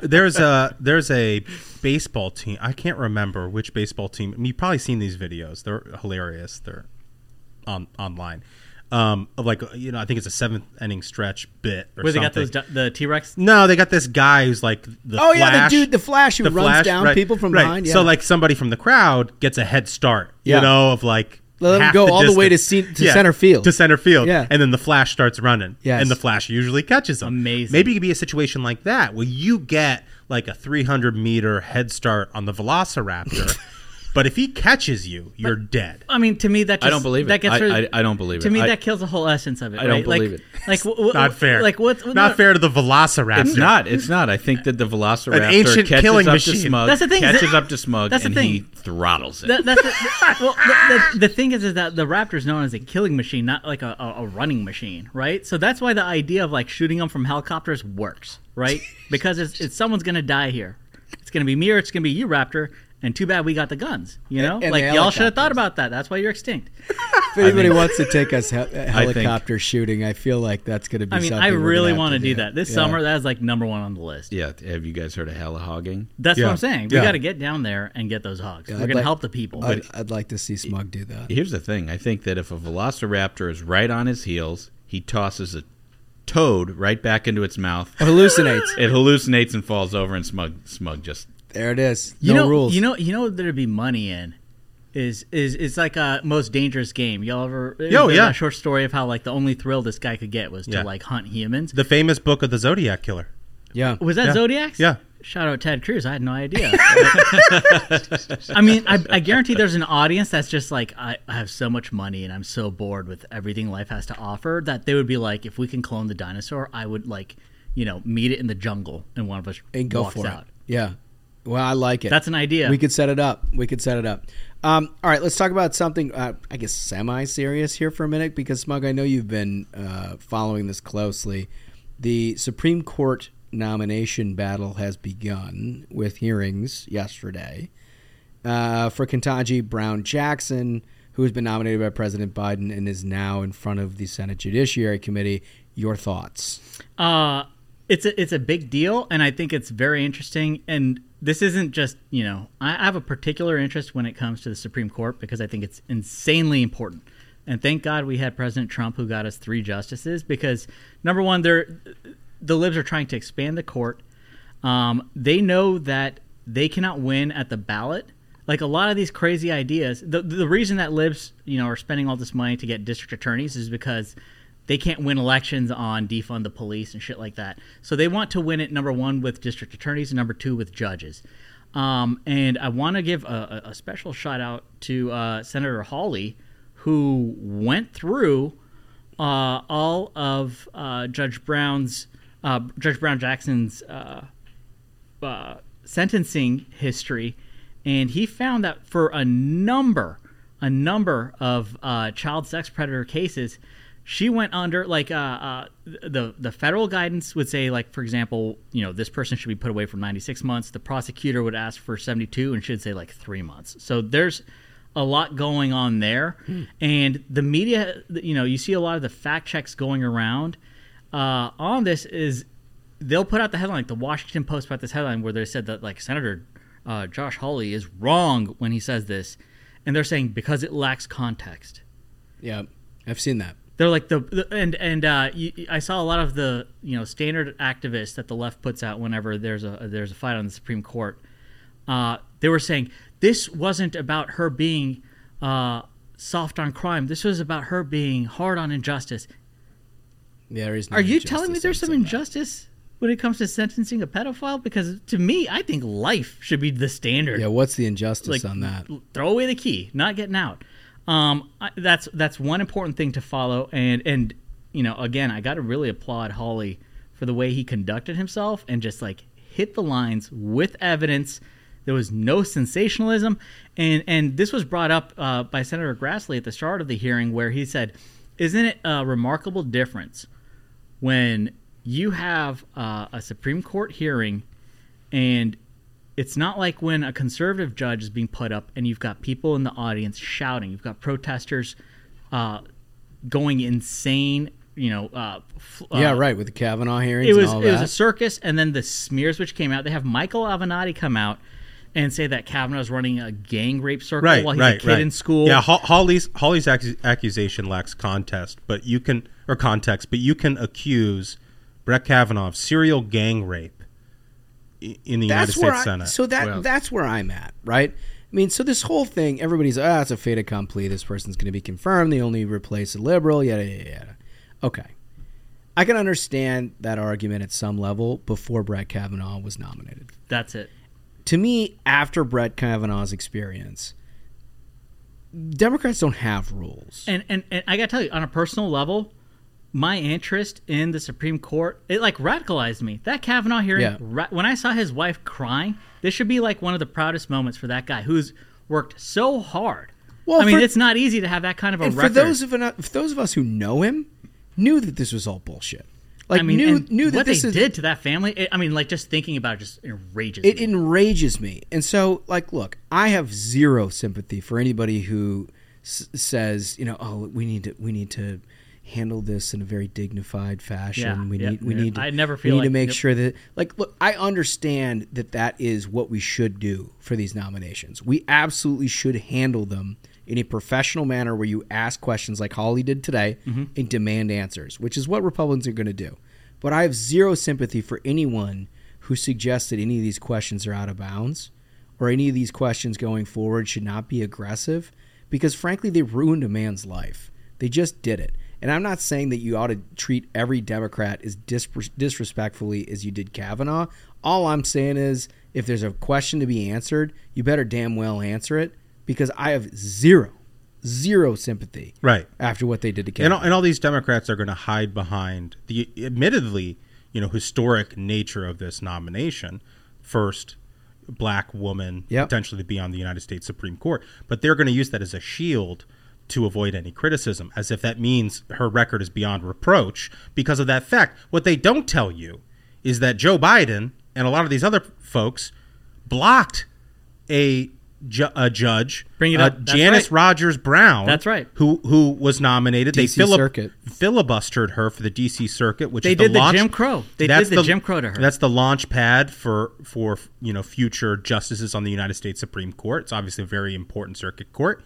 [laughs] there's a there's a baseball team. I can't remember which baseball team. I mean, you've probably seen these videos. They're hilarious. They're on online. Um, of like you know, I think it's a seventh inning stretch bit or where they something. got those the T Rex. No, they got this guy who's like the Oh, yeah, the dude- the Flash who runs down people from behind, So like somebody from the crowd gets a head start. Yeah. You know, of like Let him half go all the way to distance. ce- to center field. to center field. Yeah. and then the Flash starts running. Yes. and the Flash usually catches him. Amazing. Maybe it could be a situation like that where you get like a 300 meter head start on the Velociraptor. [laughs] But if he catches you, you're dead. I mean, to me, that just, I don't believe it. That gets I- rid- I- I don't believe to it. To me, I- that kills the whole essence of it. I don't believe [laughs] like, it. Like w- w- Not fair. Like what? Not fair to the Velociraptor. It's not. It's not. I think that the Velociraptor An ancient catches killing up machine. to Smug, That's the thing, catches that- up to Smug, that's the and thing. he throttles it. That, that's the, [laughs] well, the, the, the thing is, is that the Raptor is known as a killing machine, not like a, a, a running machine, right? So that's why the idea of like shooting them from helicopters works, right? [laughs] Because it's, it's someone's gonna die here. It's gonna be me or it's gonna be you, Raptor. And too bad we got the guns. You know, And- and like y'all should have thought about that. That's why you're extinct. [laughs] if anybody wants to take us he- think- helicopter shooting, I feel like that's going to be. I mean, something I really want to to do that this Yeah. summer. That is like number one on the list. yeah. Have you guys heard of helihogging? That's Yeah. what I'm saying. We Yeah. got to get down there and get those hogs. Yeah, We're I'd gonna help the people. I'd, I'd like to see Smug do that. Here's the thing. I think that if a Velociraptor is right on his heels, he tosses a toad right back into its mouth. It Hallucinates. It hallucinates and falls over, and Smug Smug just There it is. you no know, rules. You know, you know, there'd be money in is is it's like a most dangerous game. Y'all ever? Yo, there's yeah. A short story of how like the only thrill this guy could get was Yeah. to like hunt humans. The famous book of the Zodiac Killer. yeah. Was that Yeah. Zodiacs? Yeah. Shout out Ted Cruz. I had no idea. [laughs] I mean, I, I guarantee there's an audience that's just like, I, I have so much money and I'm so bored with everything life has to offer that they would be like, if we can clone the dinosaur, I would like, you know, meet it in the jungle and one of us and go walks for out. it. Yeah. Well, I like it. That's an idea. We could set it up. We could set it up. Um, all right, let's talk about something, uh, I guess, semi serious here for a minute because, Smug, I know you've been uh, following this closely. The Supreme Court nomination battle has begun with hearings yesterday uh, for Ketanji Brown Jackson, who has been nominated by President Biden and is now in front of the Senate Judiciary Committee. Your thoughts? Uh, it's a it's a big deal, and I think it's very interesting. And this isn't just you know I have a particular interest when it comes to the Supreme Court because I think it's insanely important. And thank God we had President Trump who got us three justices because number one, they're the libs are trying to expand the court. Um, they know that they cannot win at the ballot. Like a lot of these crazy ideas, the the reason that libs, you know, are spending all this money to get district attorneys is because they can't win elections on defund the police and shit like that. So they want to win it number one with district attorneys and number two with judges. Um, and I want to give a, a special shout out to uh, Senator Hawley, who went through uh, all of uh, Judge Brown's uh, Judge Brown Jackson's uh, uh, sentencing history, and he found that for a number, a number of child sex predator cases, she went under like uh, uh, the the federal guidance would say like for example, you know this person should be put away for 96 months. The prosecutor would ask for 72 and should say like three months. So there's a lot going on there, and the media, you know, you see a lot of the fact checks going around uh, on this is they'll put out the headline. Like the Washington Post put out this headline where they said that like Senator uh, Josh Hawley is wrong when he says this, and they're saying because it lacks context. Yeah, I've seen that. They're like the, the and and uh, you, I saw a lot of the you know standard activists that the left puts out whenever there's a there's a fight on the Supreme Court. Uh, they were saying this wasn't about her being uh, soft on crime. This was about her being hard on injustice. There is. No Are you telling me there's some injustice when it comes to sentencing a pedophile? Because to me, I think life should be the standard. Yeah, what's the injustice Like, on that? Throw away the key, not getting out. Um, that's that's one important thing to follow. And and you know, again, I got to really applaud Hawley for the way he conducted himself and just like hit the lines with evidence. There was no sensationalism, and and this was brought up uh, by Senator Grassley at the start of the hearing, where he said, "Isn't it a remarkable difference when you have uh, a Supreme Court hearing and it's not like when a conservative judge is being put up and you've got people in the audience shouting, you've got protesters uh, going insane. You know, uh, f- uh, yeah, right. With the Kavanaugh hearings, It was and all it was a circus, and then the smears which came out. They have Michael Avenatti come out and say that Kavanaugh Kavanaugh's running a gang rape circle right, while he's right, a kid right. in school. Yeah, Holly's Hawley's Hawley's accusation lacks contest, but you can or context, but you can accuse Brett Kavanaugh of serial gang rape i- in the United where States I- Senate. So that that's where I'm at, right? I mean, so this whole thing, everybody's ah, it's a fait accompli. This person's going to be confirmed. They only replace a liberal. Yada yada yada. Okay, I can understand that argument at some level before Brett Kavanaugh was nominated. That's it. To me, after Brett Kavanaugh's experience, Democrats don't have rules. And, and and I gotta tell you, on a personal level, my interest in the Supreme Court it like radicalized me. That Kavanaugh hearing, Yeah. ra- when I saw his wife crying, this should be like one of the proudest moments for that guy who's worked so hard. Well, I mean, for- it's not easy to have that kind of a and for record. those of for those of us who know him, knew that this was all bullshit. Like I mean, knew knew that what this they is did to that family. It, I mean, like just thinking about it just enrages it me. enrages me. And so, like, look, I have zero sympathy for anybody who s- says, you know, oh, we need to, we need to handle this in a very dignified fashion. Yeah, we need, we need, to, I never we feel need to make yep. sure that, like, look, I understand that that is what we should do for these nominations. We absolutely should handle them in a professional manner where you ask questions like Hawley did today Mhm. and demand answers, which is what Republicans are going to do. But I have zero sympathy for anyone who suggests that any of these questions are out of bounds or any of these questions going forward should not be aggressive because, frankly, they ruined a man's life. They just did it. And I'm not saying that you ought to treat every Democrat as dis- disrespectfully as you did Kavanaugh. All I'm saying is if there's a question to be answered, you better damn well answer it because I have zero, zero sympathy Right. after what they did to and Kavanaugh. all, and all these Democrats are going to hide behind the admittedly, you know, historic nature of this nomination. First black woman Yep. potentially to be on the United States Supreme Court, but they're going to use that as a shield to avoid any criticism, as if that means her record is beyond reproach because of that fact. What they don't tell you is that Joe Biden and a lot of these other folks blocked a, ju- a judge, Bring it uh, up. That's Janice right. Rogers Brown. That's right. Who who was nominated? they DC filib- Circuit. filibustered her for the DC Circuit, which They is did the launch- Jim Crow. They that's did the Jim Crow to her. That's the launch pad for for you know future justices on the United States Supreme Court. It's obviously a very important circuit court.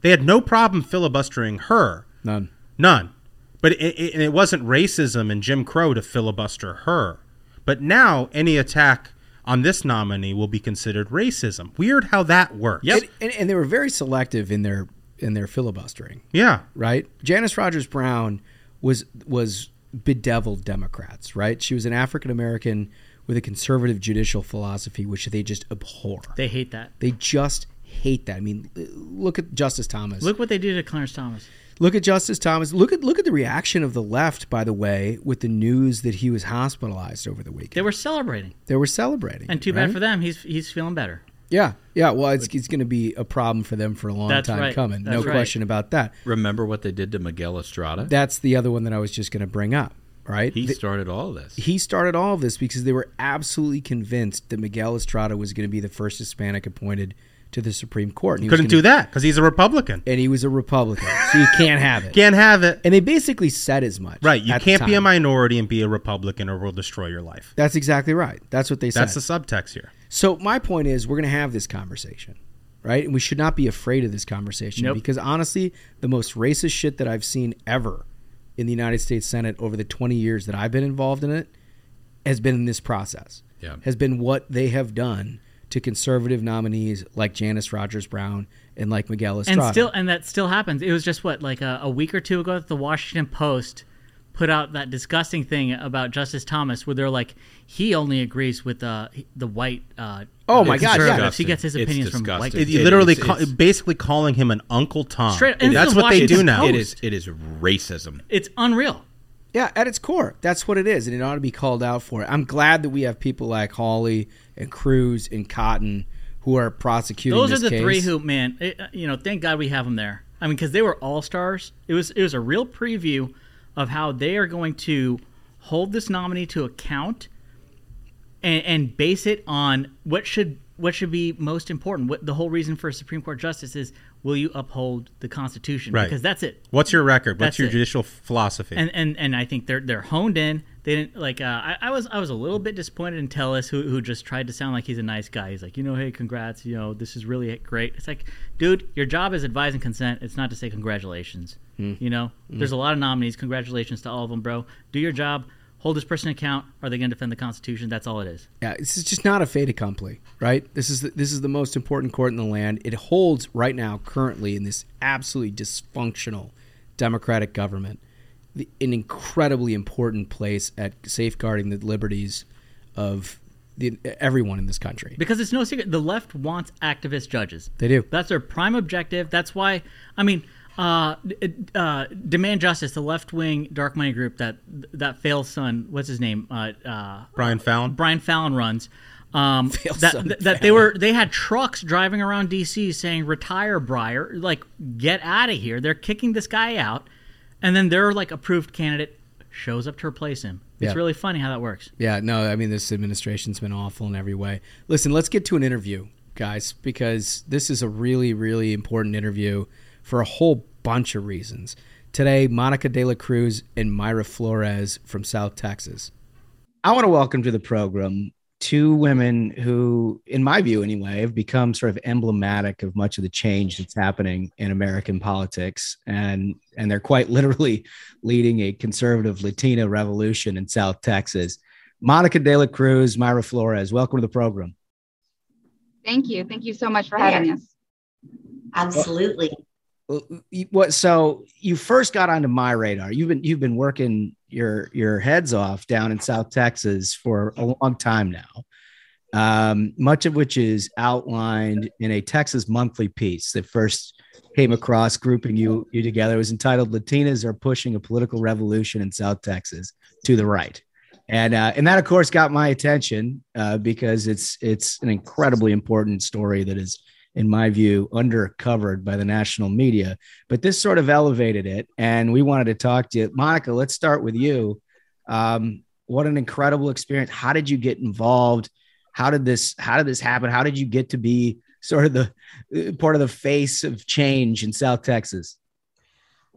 They had no problem filibustering her. None. None. But it, it, it wasn't racism and Jim Crow to filibuster her. But now any attack on this nominee will be considered racism. Weird how that works. And, and, and they were very selective in their in their filibustering. Yeah. Right. Janice Rogers Brown was was bedeviled Democrats. Right. She was an African American with a conservative judicial philosophy, which they just abhor. They hate that. They just hate that. I mean, look at Justice Thomas. Look what they did to Clarence Thomas. Look at Justice Thomas. Look at look at the reaction of the left, by the way, with the news that he was hospitalized over the weekend. They were celebrating, They were celebrating. and too right? bad for them. He's he's feeling better. Yeah, yeah. Well, it's, it's going to be a problem for them for a long That's time right. coming. That's no right. question about that. Remember what they did to Miguel Estrada? That's the other one that I was just going to bring up. Right? he The- started all of this. he started all of this because they were absolutely convinced that Miguel Estrada was going to be the first Hispanic appointed to the Supreme Court. And he Couldn't gonna- do that because he's a Republican. and he was a Republican, so you can't have it. Can't have it. And they basically said as much. Right. You can't be a minority and be a Republican or we'll destroy your life. That's exactly right. That's what they said. That's the subtext here. So my point is, we're going to have this conversation, right? And we should not be afraid of this conversation Nope. because honestly, the most racist shit that I've seen ever in the United States Senate over the 20 years that I've been involved in it has been in this process. Yeah. Has been what they have done to conservative nominees like Janice Rogers Brown and like Miguel Estrada. and still and that still happens it was just what like a, a week or two ago that the washington post put out that disgusting thing about justice thomas where they're like he only agrees with uh, the white uh, Oh my God, yeah. conservatives. he gets his It's opinions from white. It, It- literally, it's- ca- it's- basically calling him an Uncle Tom. Straight- and That's this is what they do now. It Post. is it is racism. it's unreal Yeah, at its core, that's what it is, and it ought to be called out for it. I'm glad that we have people like Hawley and Cruz and Cotton who are prosecuting. those are the case. three who man it, uh, you know thank god we have them there i mean because they were all stars it was it was a real preview of how they are going to hold this nominee to account and, and base it on what should what should be most important what the whole reason for a supreme court justice is will you uphold the constitution Right. because that's it What's your record? What's your it. judicial philosophy? and and and I think they're they're honed in. They didn't like. Uh, I, I was I was a little bit disappointed in Tillis, who who just tried to sound like he's a nice guy. He's like, you know, hey, congrats, you know, this is really great. It's like, dude, your job is advising consent. It's not to say congratulations. You know, there's a lot of nominees. Congratulations to all of them, bro. Do your job. Hold this person account. Are they going to defend the Constitution? That's all it is. Yeah, this is just not a fait accompli, right? This is the, this is the most important court in the land. It holds right now, currently, in this absolutely dysfunctional democratic government, the, an incredibly important place at safeguarding the liberties of the, everyone in this country. Because it's no secret, the left wants activist judges. They do. That's their prime objective. That's why, I mean, uh, uh, demand justice, the left wing dark money group that that Fail's son, what's his name, uh, uh, Brian Fallon. Brian Fallon runs. Um, [laughs] Fail's that son that, that they were they had trucks driving around D.C. saying "Retire, Breyer," like get out of here. They're kicking this guy out, and then their like approved candidate shows up to replace him. It's Yeah. really funny how that works. Yeah, no, I mean this administration's been awful in every way. Listen, let's get to an interview, guys, because this is a really, really important interview for a whole bunch of reasons. Today, Monica De La Cruz and Mayra Flores from South Texas. I want to welcome to the program two women who, in my view anyway, have become sort of emblematic of much of the change that's happening in American politics. And and they're quite [laughs] literally leading a conservative Latina revolution in South Texas. Monica De La Cruz, Mayra Flores, welcome to the program. Thank you. Thank you so much for having us. Absolutely. What? So you first got onto my radar. You've been you've been working your your heads off down in South Texas for a long time now. Um, much of which is outlined in a Texas Monthly piece that first came across grouping you you together. It was entitled "Latinas are pushing a political revolution in South Texas to the right," and uh, and that of course got my attention uh, because it's it's an incredibly important story that is in my view, undercovered by the national media. But this sort of elevated it, and we wanted to talk to you, Monica. Let's start with you. Um, what an incredible experience! How did you get involved? How did this? How did this happen? How did you get to be sort of the uh, part of the face of change in South Texas?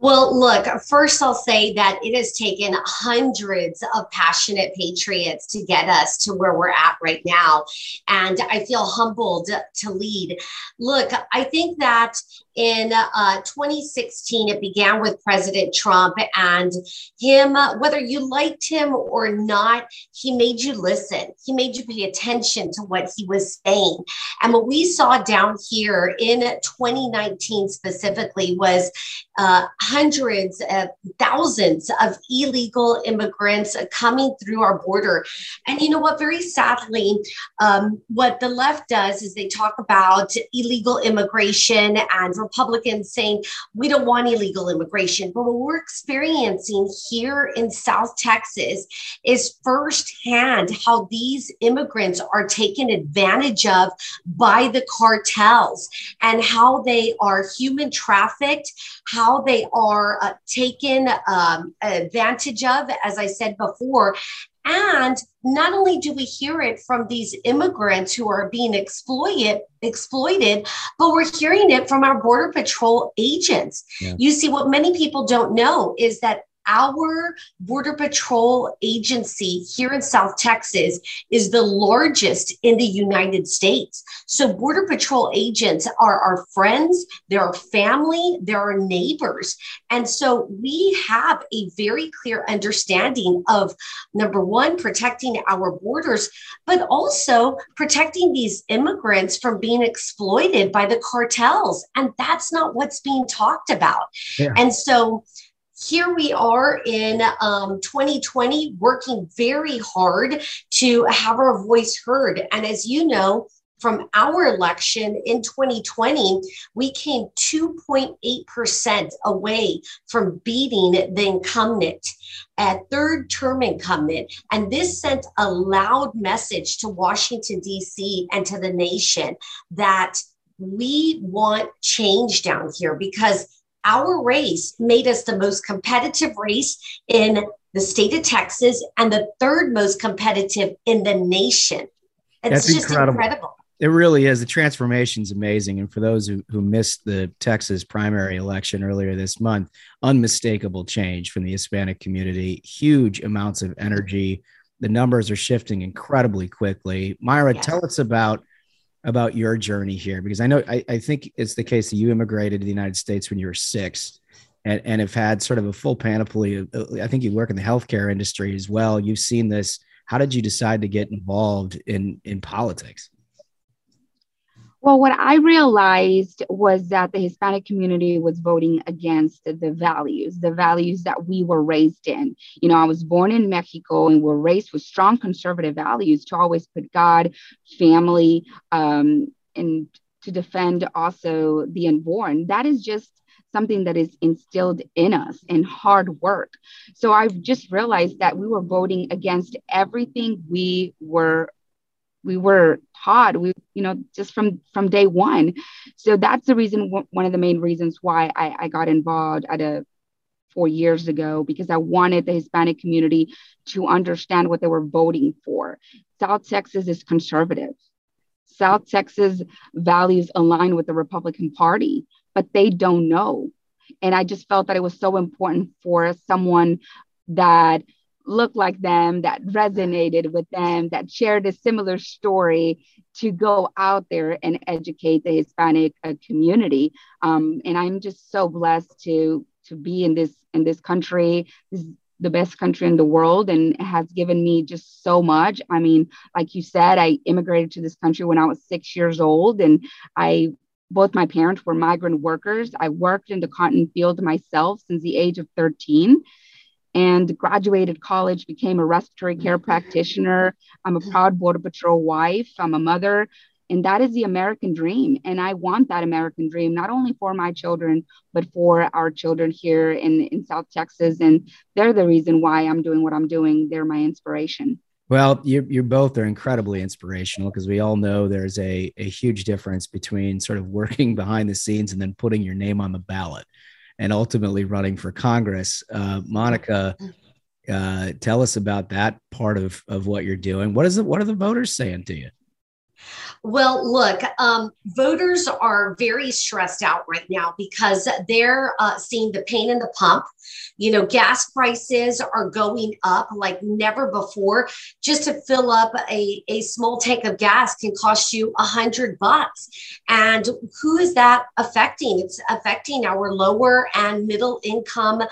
Well, look, first I'll say that it has taken hundreds of passionate patriots to get us to where we're at right now. And I feel humbled to lead. Look, I think that in uh, 2016, it began with President Trump and him, uh, whether you liked him or not, he made you listen. He made you pay attention to what he was saying. And what we saw down here in 2019 specifically was uh, hundreds of thousands of illegal immigrants coming through our border. And you know what? Very sadly, um, what the left does is they talk about illegal immigration and Republicans saying we don't want illegal immigration. But what we're experiencing here in South Texas is firsthand how these immigrants are taken advantage of by the cartels and how they are human trafficked, how they are uh, taken um, advantage of, as I said before. And not only do we hear it from these immigrants who are being exploited, exploited, but we're hearing it from our border patrol agents. Yeah. You see, what many people don't know is that our Border Patrol agency here in South Texas is the largest in the United States. So, Border Patrol agents are our friends, they're our family, they're our neighbors. And so, we have a very clear understanding of number one, protecting our borders, but also protecting these immigrants from being exploited by the cartels. And that's not what's being talked about. Yeah. And so, here we are in um, 2020 working very hard to have our voice heard. And as you know, from our election in 2020, we came 2.8% away from beating the incumbent, a third term incumbent. And this sent a loud message to Washington, D.C. and to the nation that we want change down here because our race made us the most competitive race in the state of Texas and the third most competitive in the nation. It's That's just incredible. incredible. It really is. The transformation is amazing. And for those who, who missed the Texas primary election earlier this month, unmistakable change from the Hispanic community, huge amounts of energy. The numbers are shifting incredibly quickly. Mayra, tell us about about your journey here because I know I, I think it's the case that you immigrated to the United States when you were six and, and have had sort of a full panoply. Of, uh, I think you work in the healthcare industry as well. You've seen this. How did you decide to get involved in in politics? Well, what I realized was that the Hispanic community was voting against the values, the values that we were raised in. You know, I was born in Mexico and we're raised with strong conservative values to always put God, family, um, and to defend also the unborn. That is just something that is instilled in us and hard work. So I've just realized that we were voting against everything we were we were taught we you know just from from day one. So that's the reason one of the main reasons why I, I got involved at a four years ago because i wanted the hispanic community to understand what they were voting for. South texas is conservative. South texas values align with the republican party but they don't know. And i just felt that it was so important for someone that looked like them, that resonated with them, that shared a similar story to go out there and educate the Hispanic uh, community. Um, and I'm just so blessed to to be in this in this country. This the best country in the world and has given me just so much. I mean, like you said, I immigrated to this country when I was six years old, and I both my parents were migrant workers. I worked in the cotton field myself since the age of 13 and graduated college, became a respiratory care practitioner. I'm a mm-hmm. proud Border Patrol wife. I'm a mother. And that is the American dream. And I want that American dream, not only for my children, but for our children here in, in South Texas. And they're the reason why I'm doing what I'm doing. They're my inspiration. Well, you, you both are incredibly inspirational because we all know there's a, a huge difference between sort of working [laughs] behind the scenes and then putting your name on the ballot and ultimately running for Congress. Uh, Monica, uh, tell us about that part of, of what you're doing. What is it? What are the voters saying to you? Well, look, um, voters are very stressed out right now because they're uh, seeing the pain in the pump. You know, gas prices are going up like never before. Just to fill up a, a small tank of gas can cost you a hundred bucks. And who is that affecting? It's affecting our lower and middle income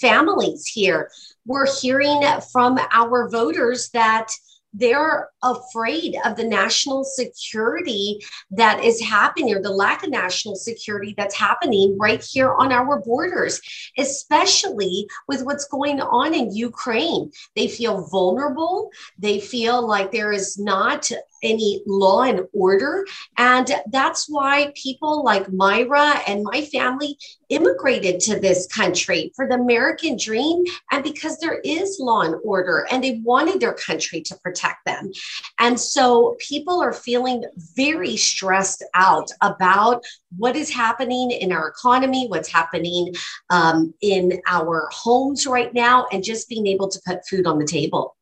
families here. We're hearing from our voters that they're afraid of the national security that is happening or the lack of national security that's happening right here on our borders, especially with what's going on in Ukraine. They feel vulnerable. They feel like there is not any law and order. And that's why people like Mayra and my family immigrated to this country for the American dream and because there is law and order and they wanted their country to protect them. And so people are feeling very stressed out about what is happening in our economy, what's happening um, in our homes right now, and just being able to put food on the table.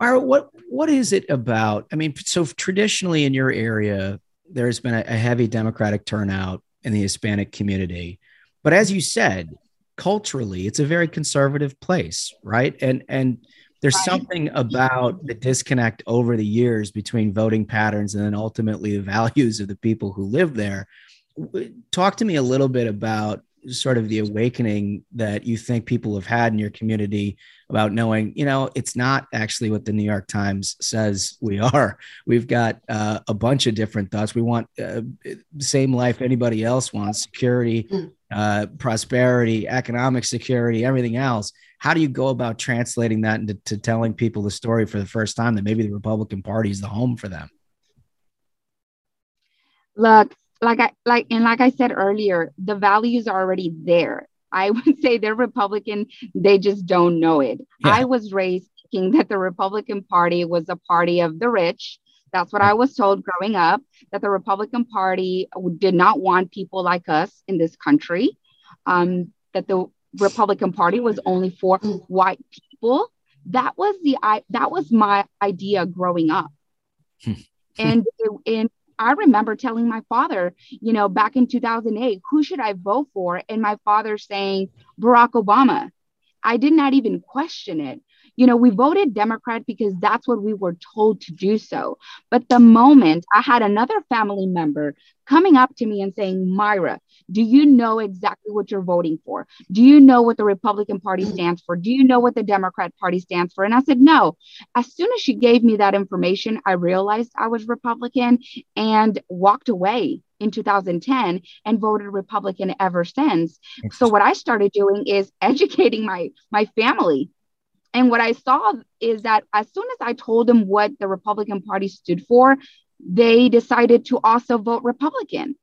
Mayra, what what is it about? I mean, so traditionally in your area, there's been a, a heavy Democratic turnout in the Hispanic community, but as you said, culturally, it's a very conservative place, right? And and there's something about the disconnect over the years between voting patterns and then ultimately the [laughs] values of the people who live there. Talk to me a little bit about sort of the awakening that you think people have had in your community about knowing, you know, it's not actually what the New York Times says we are. We've got uh, a bunch of different thoughts. We want uh, same life anybody else wants, security, hmm. uh, prosperity, economic security, everything else. How do you go about translating that into telling people the story for the first time that maybe the Republican Party is the home for them? Look, like I like and like I said earlier, the values are already there. I [laughs] would say they're Republican, they just don't know it. Yeah. I was raised thinking that the Republican Party was a party of the rich. That's what I was told growing up, that the Republican Party did not want people like us in this country, um, that the Republican Party was only for white people. That was the I that was my idea growing up. Hmm. and and I remember telling my father, you know, back in 2008, who should I vote for? And my father saying Barack Obama. I did not even question it. You know, we voted Democrat because that's what we were told to do so. But the moment I had another family member coming up to me and saying, Mayra, do you know exactly what you're voting for? Do you know what the Republican Party stands for? Do you know what the Democrat Party stands for? And I said, no. As soon as she gave me that information, I realized I was Republican and walked away in 2010 and voted Republican ever since. So what I started doing is educating my my family and what I saw is that as soon as I told them what the Republican Party stood for, they decided to also vote Republican.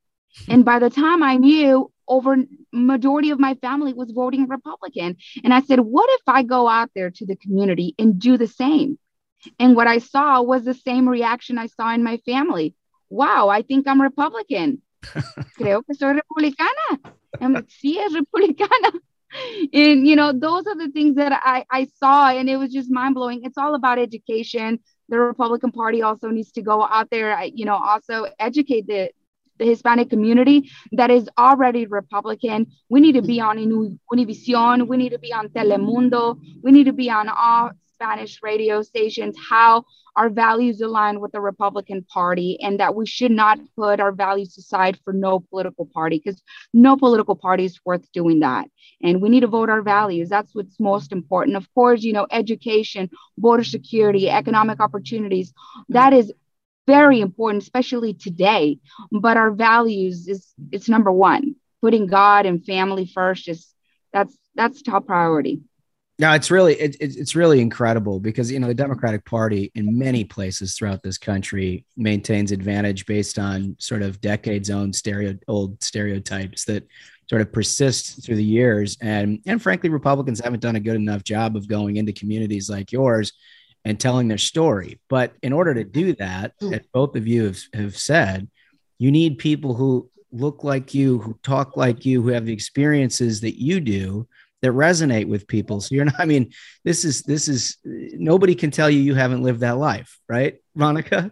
And by the time I knew, over majority of my family was voting Republican. And I said, what if I go out there to the community and do the same? And what I saw was the same reaction I saw in my family. Wow, I think I'm Republican. [laughs] Creo que soy republicana. I'm like, sí, es republicana and you know those are the things that i i saw and it was just mind blowing it's all about education the republican party also needs to go out there you know also educate the the Hispanic community that is already Republican. We need to be on Univision. We need to be on Telemundo. We need to be on all Spanish radio stations how our values align with the Republican Party and that we should not put our values aside for no political party because no political party is worth doing that. And we need to vote our values. That's what's most important. Of course, you know, education, border security, economic opportunities, that is very important, especially today. But our values is it's number one. Putting God and family first is that's that's top priority. No, it's really it, it's really incredible because you know the Democratic Party in many places throughout this country maintains advantage based on sort of decades old stereo old stereotypes that sort of persist through the years and and frankly Republicans haven't done a good enough job of going into communities like yours and telling their story. But in order to do that, hmm. as both of you have, have said, you need people who look like you, who talk like you, who have the experiences that you do that resonate with people. So you're not, I mean, this is, this is, nobody can tell you you haven't lived that life, right, Monica?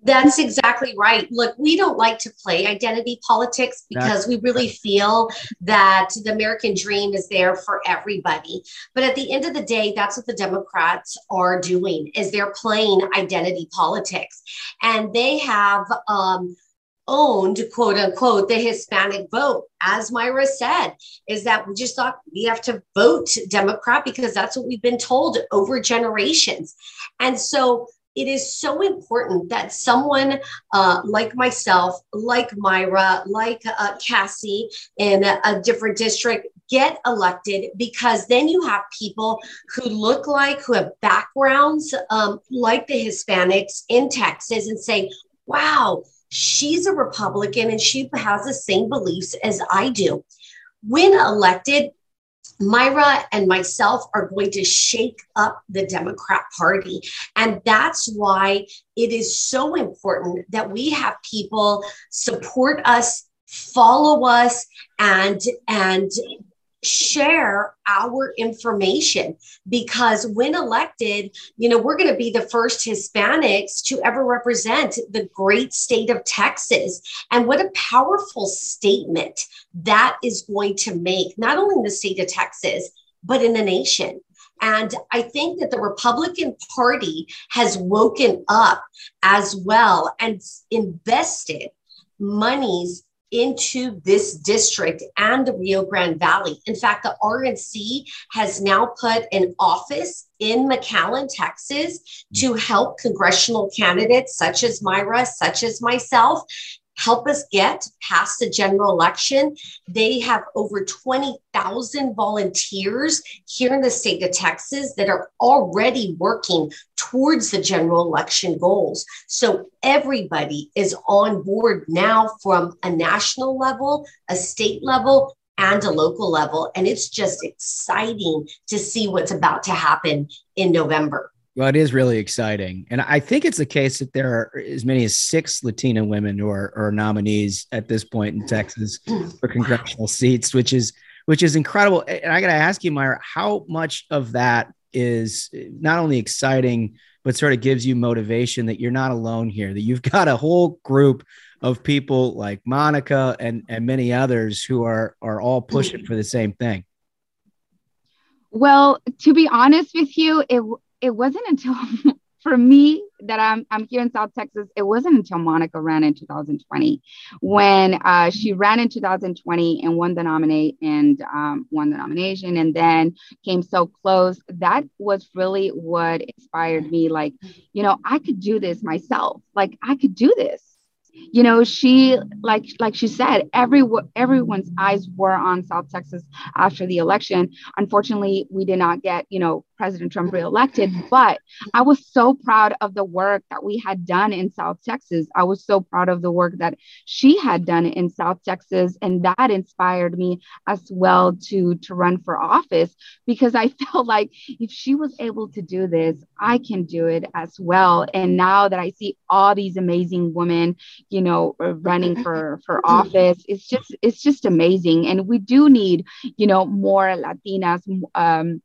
That's exactly right. Look, we don't like to play identity politics because we really feel that the American dream is there for everybody. But at the end of the day, that's what the Democrats are doing is they're playing identity politics. And they have um, owned, quote unquote, the Hispanic vote. As Mayra said, is that we just thought we have to vote Democrat because that's what we've been told over generations. And so it is so important that someone uh, like myself, like Mayra, like uh, Cassie in a, a different district get elected because then you have people who look like, who have backgrounds um, like the Hispanics in Texas and say, wow, she's a Republican and she has the same beliefs as I do. When elected, Mayra and myself are going to shake up the Democrat Party. And that's why it is so important that we have people support us, follow us, and, and share our information because when elected, you know, we're going to be the first Hispanics to ever represent the great state of Texas. And what a powerful statement that is going to make, not only in the state of Texas, but in the nation. And I think that the Republican Party has woken up as well and invested monies into this district and the Rio Grande Valley. In fact, the RNC has now put an office in McAllen, Texas, to mm. help congressional candidates such as Mayra, such as myself, help us get past the general election. They have over 20,000 volunteers here in the state of Texas that are already working towards the general election goals. So everybody is on board now from a national level, a state level, and a local level. And it's just exciting to see what's about to happen in November. Well, it is really exciting. And I think it's the case that there are as many as six Latina women who are, are nominees at this point in Texas for congressional seats, which is which is incredible. And I got to ask you, Mayra, how much of that is not only exciting, but sort of gives you motivation that you're not alone here, that you've got a whole group of people like Monica and, and many others who are are all pushing mm. for the same thing. Well, to be honest with you, it it wasn't until [laughs] for me that I'm I'm here in South Texas, it wasn't until Monica ran in 2020 when uh, she ran in 2020 and won the nominate and um, won the nomination and then came so close. That was really what inspired me. Like, you know, I could do this myself. Like, I could do this you know she like like she said every everyone's eyes were on south texas after the election unfortunately we did not get you know president trump reelected but i was so proud of the work that we had done in south texas. I was so proud of the work that she had done in south texas and that inspired me as well to to run for office because i [laughs] felt like if she was able to do this i can do it as well. And now that i see all these amazing women you know running for for [laughs] office it's just it's just amazing. And we do need you know more latinas um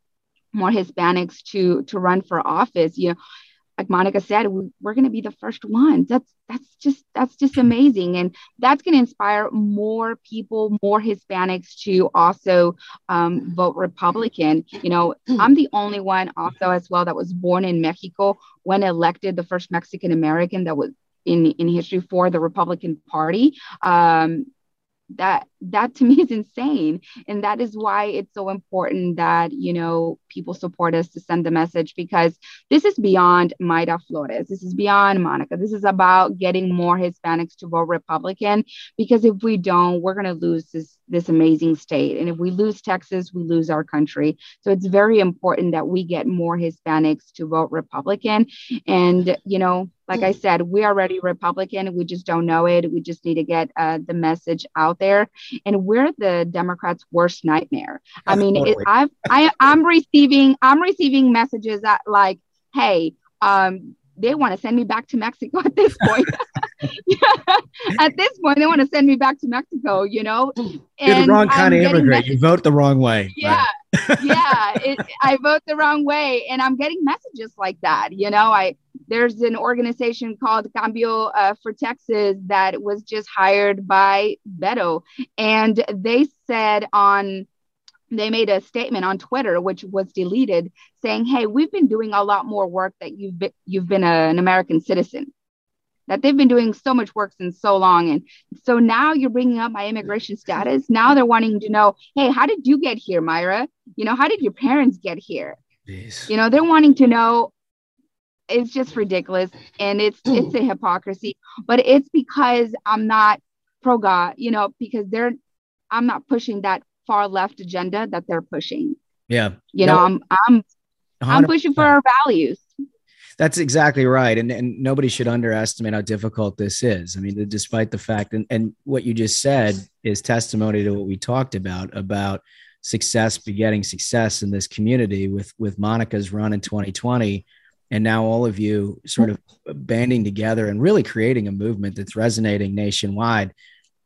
more hispanics to to run for office you know like Monica said, we, are going to be the first ones. That's that's just that's just amazing, and that's going to inspire more people, more Hispanics to also um, vote Republican. You know, I'm the only one also as well that was born in Mexico when elected the first Mexican American that was in in history for the Republican Party. Um, that that to [laughs] me is insane and that is why it's so important that you know people support us to send the message because this is beyond Mayra Flores this is beyond Monica this is about getting more Hispanics to vote Republican because if we don't we're going to lose this this amazing state and if we lose Texas we lose our country so it's very important that we get more Hispanics to vote Republican and you know like I said, we are already Republican. We just don't know it. We just need to get uh, the message out there. And we're the Democrats' worst nightmare. I mean, it, I've, I, I'm receiving, I'm receiving messages that like, hey, um, they want to send me back to Mexico [laughs] at this point. [laughs] at this point, they want to send me back to Mexico, you know? And [gasps] You're the wrong kind I'm of immigrant. You vote the wrong way. Yeah. [laughs] yeah. It, I vote the wrong way. And I'm getting messages like that. You know, I, there's an organization called Cambio uh, for Texas that was just hired by Beto. And they said on, they made a statement on Twitter, which was deleted, saying, "Hey, we've been doing a lot more work that you've been, you've been a, an American citizen. That they've been doing so much work since so long, and so now you're bringing up my immigration status. Now they're wanting to know, hey, how did you get here, Mayra? You know, how did your parents get here? Jeez. You know, they're wanting to know it's just ridiculous and it's [clears throat] it's a hypocrisy but it's because i'm not pro god you know because they're i'm not pushing that far left agenda that they're pushing. Yeah. You know i'm i'm 100%. i'm pushing for our values. That's exactly right. And and nobody should underestimate how difficult this is. I mean despite the fact and, and what you just said is testimony to what we talked about about success begetting success in this community with with monica's run in 2020 and now all of you sort of banding together and really creating a movement that's resonating nationwide.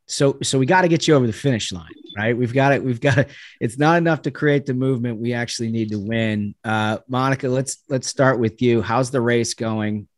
So so we got to get you over the finish line right? We've got it. We've got it. It's not enough to create the movement. We actually need to win. Uh, Monica, let's let's start with you. How's the race going?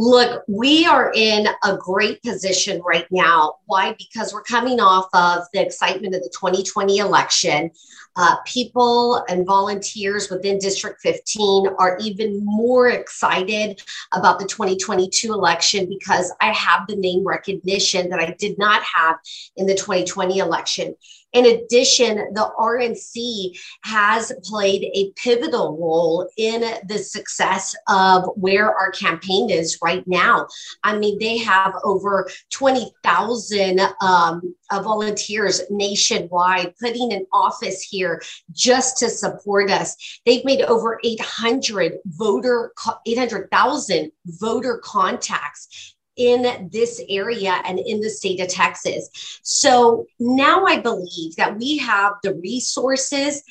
Look, we are in a great position right now. Why? Because we're coming off of the excitement of the 2020 election. Uh, people and volunteers within District 15 are even more excited about the 2022 election because I have the name recognition that I did not have in the 2020 election. In addition, the RNC has played a pivotal role in the success of where our campaign is right now. I mean, they have over 20,000 um, uh, volunteers nationwide putting an office here just to support us. They've made over 800 voter, 800,000 voter contacts in this area and in the state of Texas. So now I believe that we have the resources.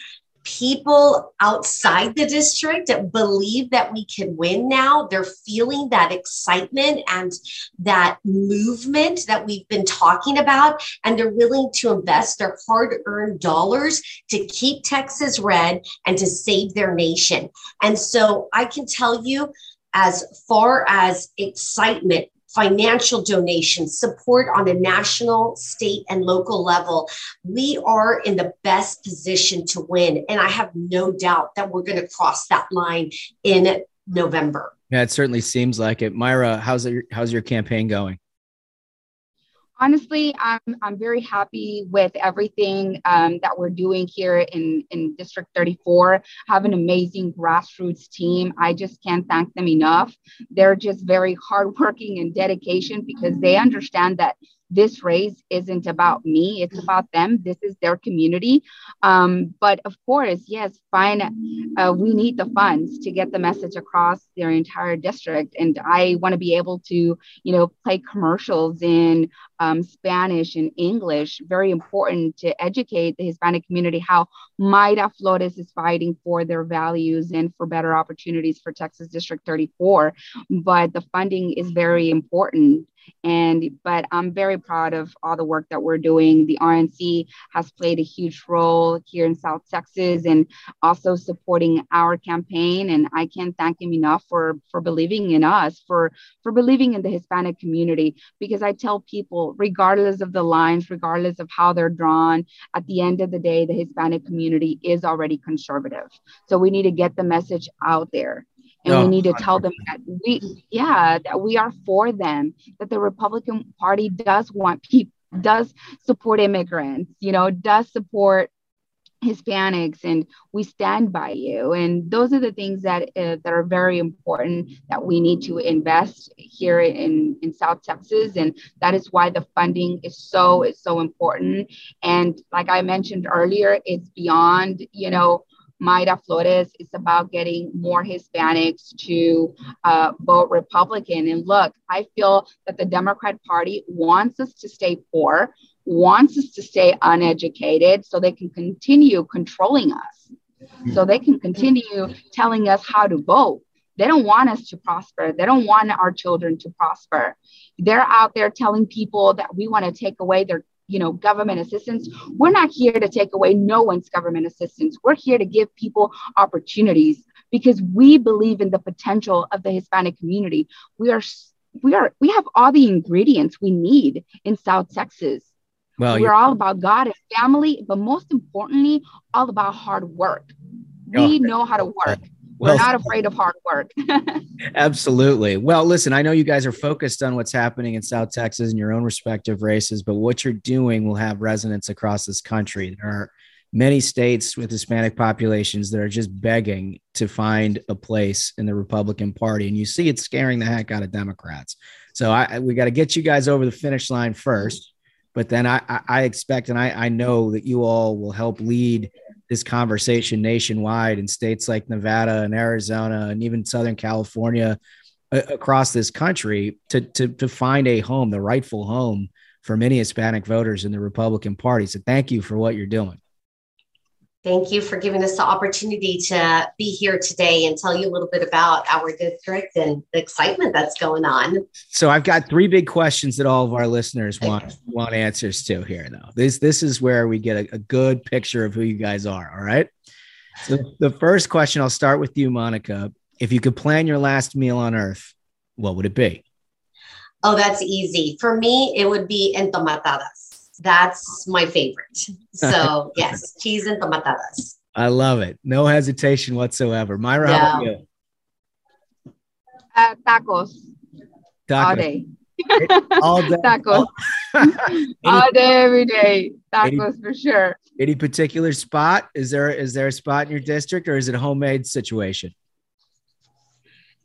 People outside the district believe that we can win now. They're feeling that excitement and that movement that we've been talking about, and they're willing to invest their hard earned dollars to keep Texas red and to save their nation. And so I can tell you, as far as excitement financial donations, support on a national, state, and local level, we are in the best position to win. And I have no doubt that we're going to cross that line in November. Yeah, it certainly seems like it. Mayra, how's your how's your campaign going? Honestly, I'm I'm very happy with everything um, that we're doing here in in District 34. Have an amazing grassroots team. I just can't thank them enough. They're just very hardworking and dedication because they understand that this race isn't about me it's about them. This is their community. Um, but of course yes fine uh, we need the funds to get the message across their entire district. And i want to be able to you know play commercials in um, spanish and english. Very important to educate the hispanic community how Mayra Flores is fighting for their values and for better opportunities for texas district 34 but the funding is very important and but i'm very proud of all the work that we're doing. The rnc has played a huge role here in south texas and also supporting our campaign. And i can't thank him enough for for believing in us for for believing in the hispanic community. Because i tell people regardless of the lines regardless of how they're drawn at the end of the day the hispanic community is already conservative. So we need to get the message out there and no, we need to tell them that we yeah that we are for them that the republican party does want people does support immigrants you know does support hispanics and we stand by you. And those are the things that uh, that are very important that we need to invest here in in south texas. And that is why the funding is so is so important. And like i mentioned earlier it's beyond you know Mayra Flores. It's about getting more Hispanics to uh, vote Republican. And look, I feel that the Democrat Party wants us to stay poor, wants us to stay uneducated so they can continue controlling us, so they can continue telling us how to vote. They don't want us to prosper. They don't want our children to prosper. They're out there telling people that we want to take away their you know government assistance. We're not here to take away no one's government assistance. We're here to give people opportunities because we believe in the potential of the hispanic community. We are we are we have all the ingredients we need in south texas. Well we're all about god and family but most importantly all about hard work. We know how to work well, We're not afraid of hard work. [laughs] absolutely. Well, listen, I know you guys are focused on what's happening in South Texas in your own respective races, but what you're doing will have resonance across this country. There are many states with Hispanic populations that are just begging to find a place in the Republican Party, and you see it scaring the heck out of Democrats. So I, we got to get you guys over the finish line first, but then I, I expect and I, I know that you all will help lead this conversation nationwide in states like Nevada and Arizona and even Southern California across this country to, to, to find a home, the rightful home for many Hispanic voters in the Republican Party. So thank you for what you're doing. Thank you for giving us the opportunity to be here today and tell you a little bit about our district and the excitement that's going on. So I've got three big questions that all of our listeners want want answers to here. Though this this is where we get a, a good picture of who you guys are. All right. So the first question, I'll start with you, Monica. If you could plan your last meal on Earth, what would it be? Oh, that's easy. For me, it would be entomatadas. That's my favorite. [laughs] So yes, cheese and tomatadas. I love it. No hesitation whatsoever. Mayra, how about you? Uh, tacos. Tacos. All day. All day. [laughs] tacos. [laughs] All day, every day. Tacos for sure. Any particular spot? Is there is there a spot in your district or is it a homemade situation?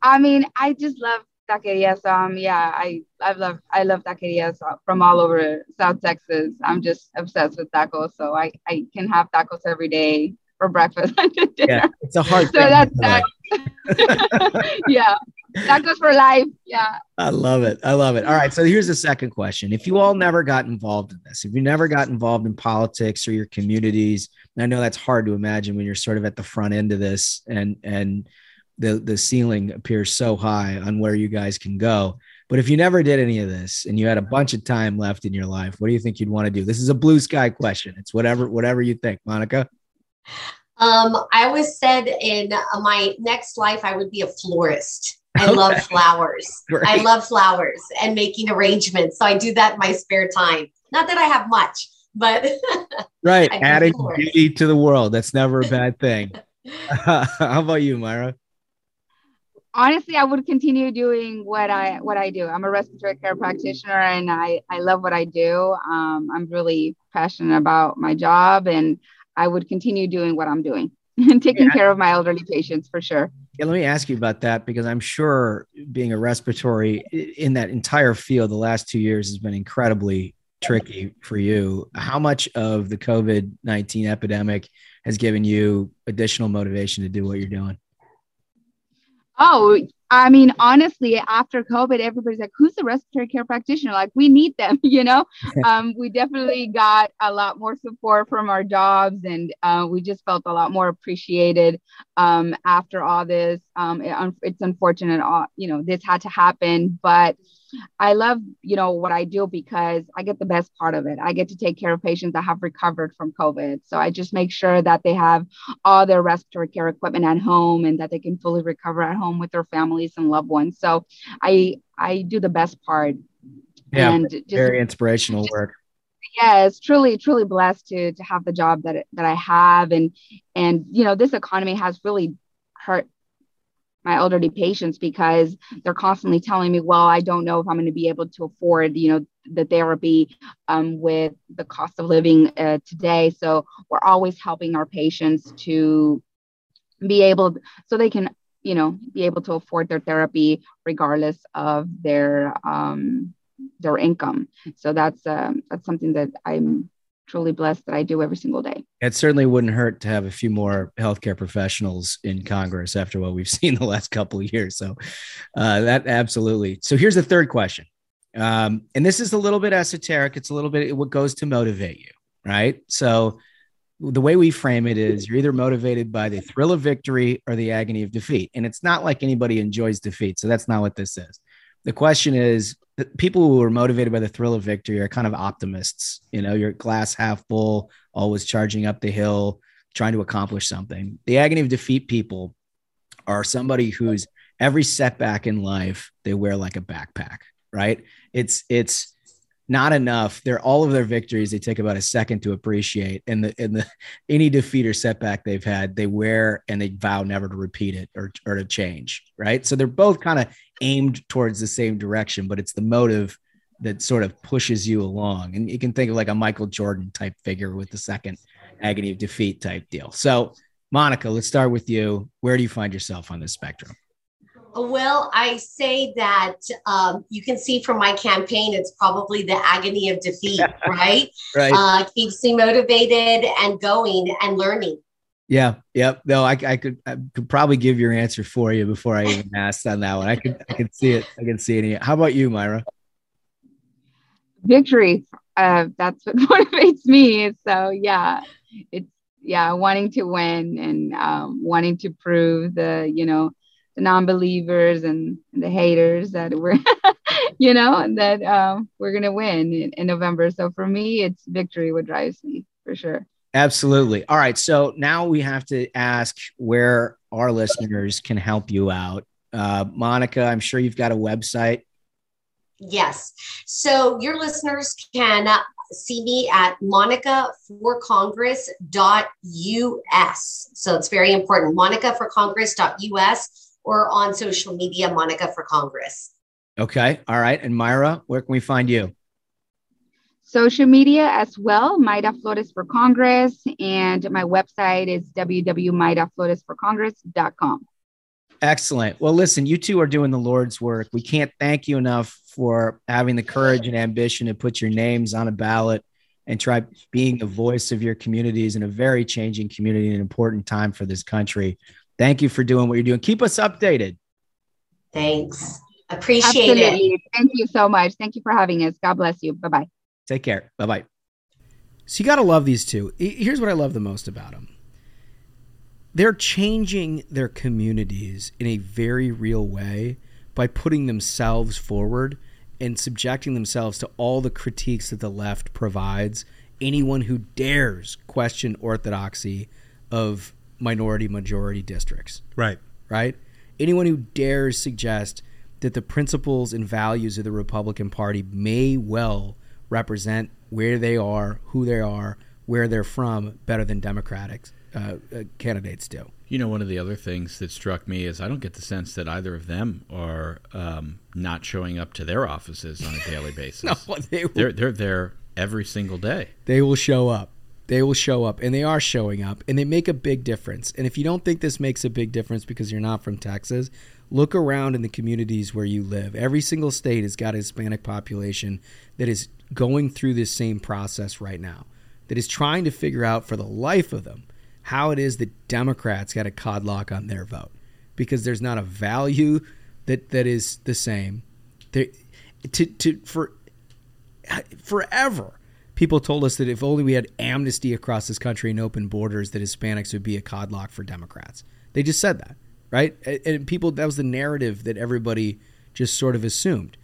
I mean, I just love taquerias. Um, yeah, I I love I love taquerias from all over South Texas. I'm just obsessed with tacos, so I I can have tacos every day for breakfast and [laughs] dinner. Yeah, it's a hard. so that's that. [laughs] yeah, tacos for life. Yeah. I love it. I love it. All right. So here's the second question. If you all never got involved in this, if you never got involved in politics or your communities, I know that's hard to imagine when you're sort of at the front end of this and and the the ceiling appears so high on where you guys can go. But if you never did any of this and you had a bunch of time left in your life, what do you think you'd want to do? This is a blue sky question. It's whatever whatever you think, Monica. Um, I always said in my next life I would be a florist. I okay. love flowers. [laughs] Great. I love flowers and making arrangements. So I do that in my spare time. Not that I have much, but [laughs] right, adding beauty to the world. That's never a bad thing. [laughs] How about you, Mayra? Honestly i would continue doing what i what i do. I'm a respiratory care practitioner and i i love what i do. Um, i'm really passionate about my job and i would continue doing what i'm doing [laughs] and taking yeah. care of my elderly patients for sure. Yeah, let me ask you about that because i'm sure being a respiratory in that entire field the last two years has been incredibly tricky for you. How much of the covid-19 epidemic has given you additional motivation to do what you're doing Oh, I mean, honestly, after COVID, everybody's like, who's the respiratory care practitioner? Like, we need them, [laughs] you know? [laughs] um, we definitely got a lot more support from our jobs and uh, we just felt a lot more appreciated um, after all this. Um, it, it's unfortunate, uh, you know, this had to happen, but I love, you know, what I do because I get the best part of it. I get to take care of patients that have recovered from COVID. So I just make sure that they have all their respiratory care equipment at home and that they can fully recover at home with their families and loved ones. So I I do the best part. Yeah, and just, very inspirational just, work. Yes, truly, truly blessed to to have the job that that I have, and and you know this economy has really hurt my elderly patients because they're constantly telling me, well, I don't know if I'm going to be able to afford, you know, the therapy um, with the cost of living uh, today. So we're always helping our patients to be able, so they can, you know, be able to afford their therapy regardless of their um, their income. So that's um, that's something that I'm truly blessed that I do every single day. It certainly wouldn't hurt to have a few more healthcare professionals in Congress after what we've [laughs] seen the last couple of years. So uh, that absolutely. So here's the third question. Um, and this is a little bit esoteric. It's a little bit what goes to motivate you, right? So the way we frame it is you're either motivated by the thrill of victory or the agony of defeat. And it's not like anybody enjoys defeat. So that's not what this is. The question is people who are motivated by the thrill of victory are kind of optimists. You know, you're glass half full, always charging up the hill, trying to accomplish something. The agony of defeat people are somebody who's every setback in life they wear like a backpack, right? It's it's not enough. They're all of their victories. They take about a second to appreciate, and the and the any defeat or setback they've had, they wear and they vow never to repeat it or or to change. Right. So they're both kind of aimed towards the same direction, but it's the motive that sort of pushes you along. And you can think of like a Michael Jordan type figure with the second agony of defeat type deal. So, Monica, let's start with you. Where do you find yourself on this spectrum? Well, I say that um, you can see from my campaign, it's probably the agony of defeat, [laughs] right? right. Uh, keeps me motivated and going and learning. Yeah. Yep. No, I, I could I could probably give your answer for you before I even asked on that one. I could I can see it. I can see it. How about you, Mayra? Victory. Uh, that's what [laughs] motivates me. So yeah, it's yeah, wanting to win and um, wanting to prove the, you know, the non-believers and the haters that we're, [laughs] you know, that um, we're gonna win in, in November. So for me, it's victory what drives me for sure. Absolutely. All right. So now we have to ask where our listeners can help you out. Uh, Monica, I'm sure you've got a website. Yes. So your listeners can uh, see me at monicaforcongress.us. So it's very important. monicaforcongress.us or on social media, Monica for Congress. Okay. All right. And Mayra, where can we find you? Social media as well, Mayra Flores for Congress. And my website is www.mayrafloresforcongress.com. Excellent. Well, listen, you two are doing the Lord's work. We can't thank you enough for having the courage and ambition to put your names on a ballot and try being the voice of your communities in a very changing community, an important time for this country. Thank you for doing what you're doing. Keep us updated. Thanks. Appreciate Absolutely. it. Thank you so much. Thank you for having us. God bless you. Bye bye. Take care. Bye bye. So you got to love these two. Here's what I love the most about them they're changing their communities in a very real way by putting themselves forward and subjecting themselves to all the critiques that the left provides anyone who dares question orthodoxy of minority majority districts. Right. Right? Anyone who dares suggest that the principles and values of the Republican Party may well represent where they are, who they are, where they're from better than Democratic uh, uh, candidates do. You know, one of the other things that struck me is I don't get the sense that either of them are um, not showing up to their offices on a daily [laughs] basis. no, [laughs] they will, they're they're there every single day. They will show up. They will show up, and they are showing up, and they make a big difference. And if you don't think this makes a big difference because you're not from Texas, look around in the communities where you live. Every single state has got a Hispanic population that is going through this same process right now, that is trying to figure out for the life of them how it is that Democrats got a codlock on their vote because there's not a value that that is the same. There, to to for forever, people told us that if only we had amnesty across this country and open borders, that Hispanics would be a codlock for Democrats. They just said that, right? And people that was the narrative that everybody just sort of assumed.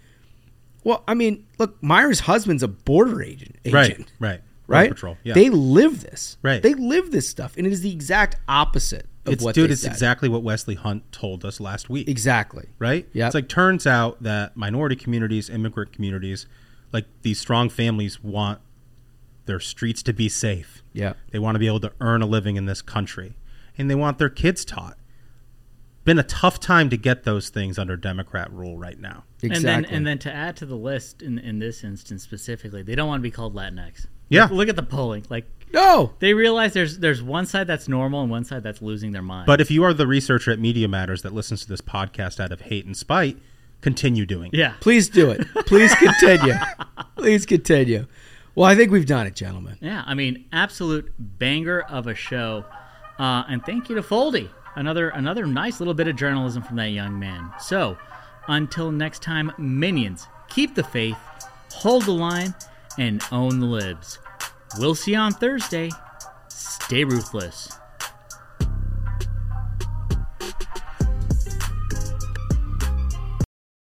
Well, I mean, look, Mayra's husband's a border agent. agent right, right right? Patrol. Yeah. They live this. Right. They live this stuff, and it is the exact opposite of it's, what dude. it's said. exactly what Wesley Hunt told us last week. Exactly. Right. Yeah. It's like turns out that minority communities, immigrant communities, like these strong families want their streets to be safe. Yeah. They want to be able to earn a living in this country, and they want their kids taught. Been a tough time to get those things under Democrat rule right now. Exactly. And then, and then to add to the list in in this instance specifically, they don't want to be called Latinx. Yeah. Look, look at the polling. Like no, they realize there's there's one side that's normal and one side that's losing their mind. But if you are the researcher at Media Matters that listens to this podcast out of hate and spite, continue doing. it. Yeah. Please do it. Please continue. [laughs] Please continue. Well, I think we've done it, gentlemen. Yeah, I mean, absolute banger of a show. Uh, and thank you to Foldy. Another another nice little bit of journalism from that young man. So, until next time, minions, keep the faith, hold the line, and own the libs. We'll see you on Thursday. Stay ruthless.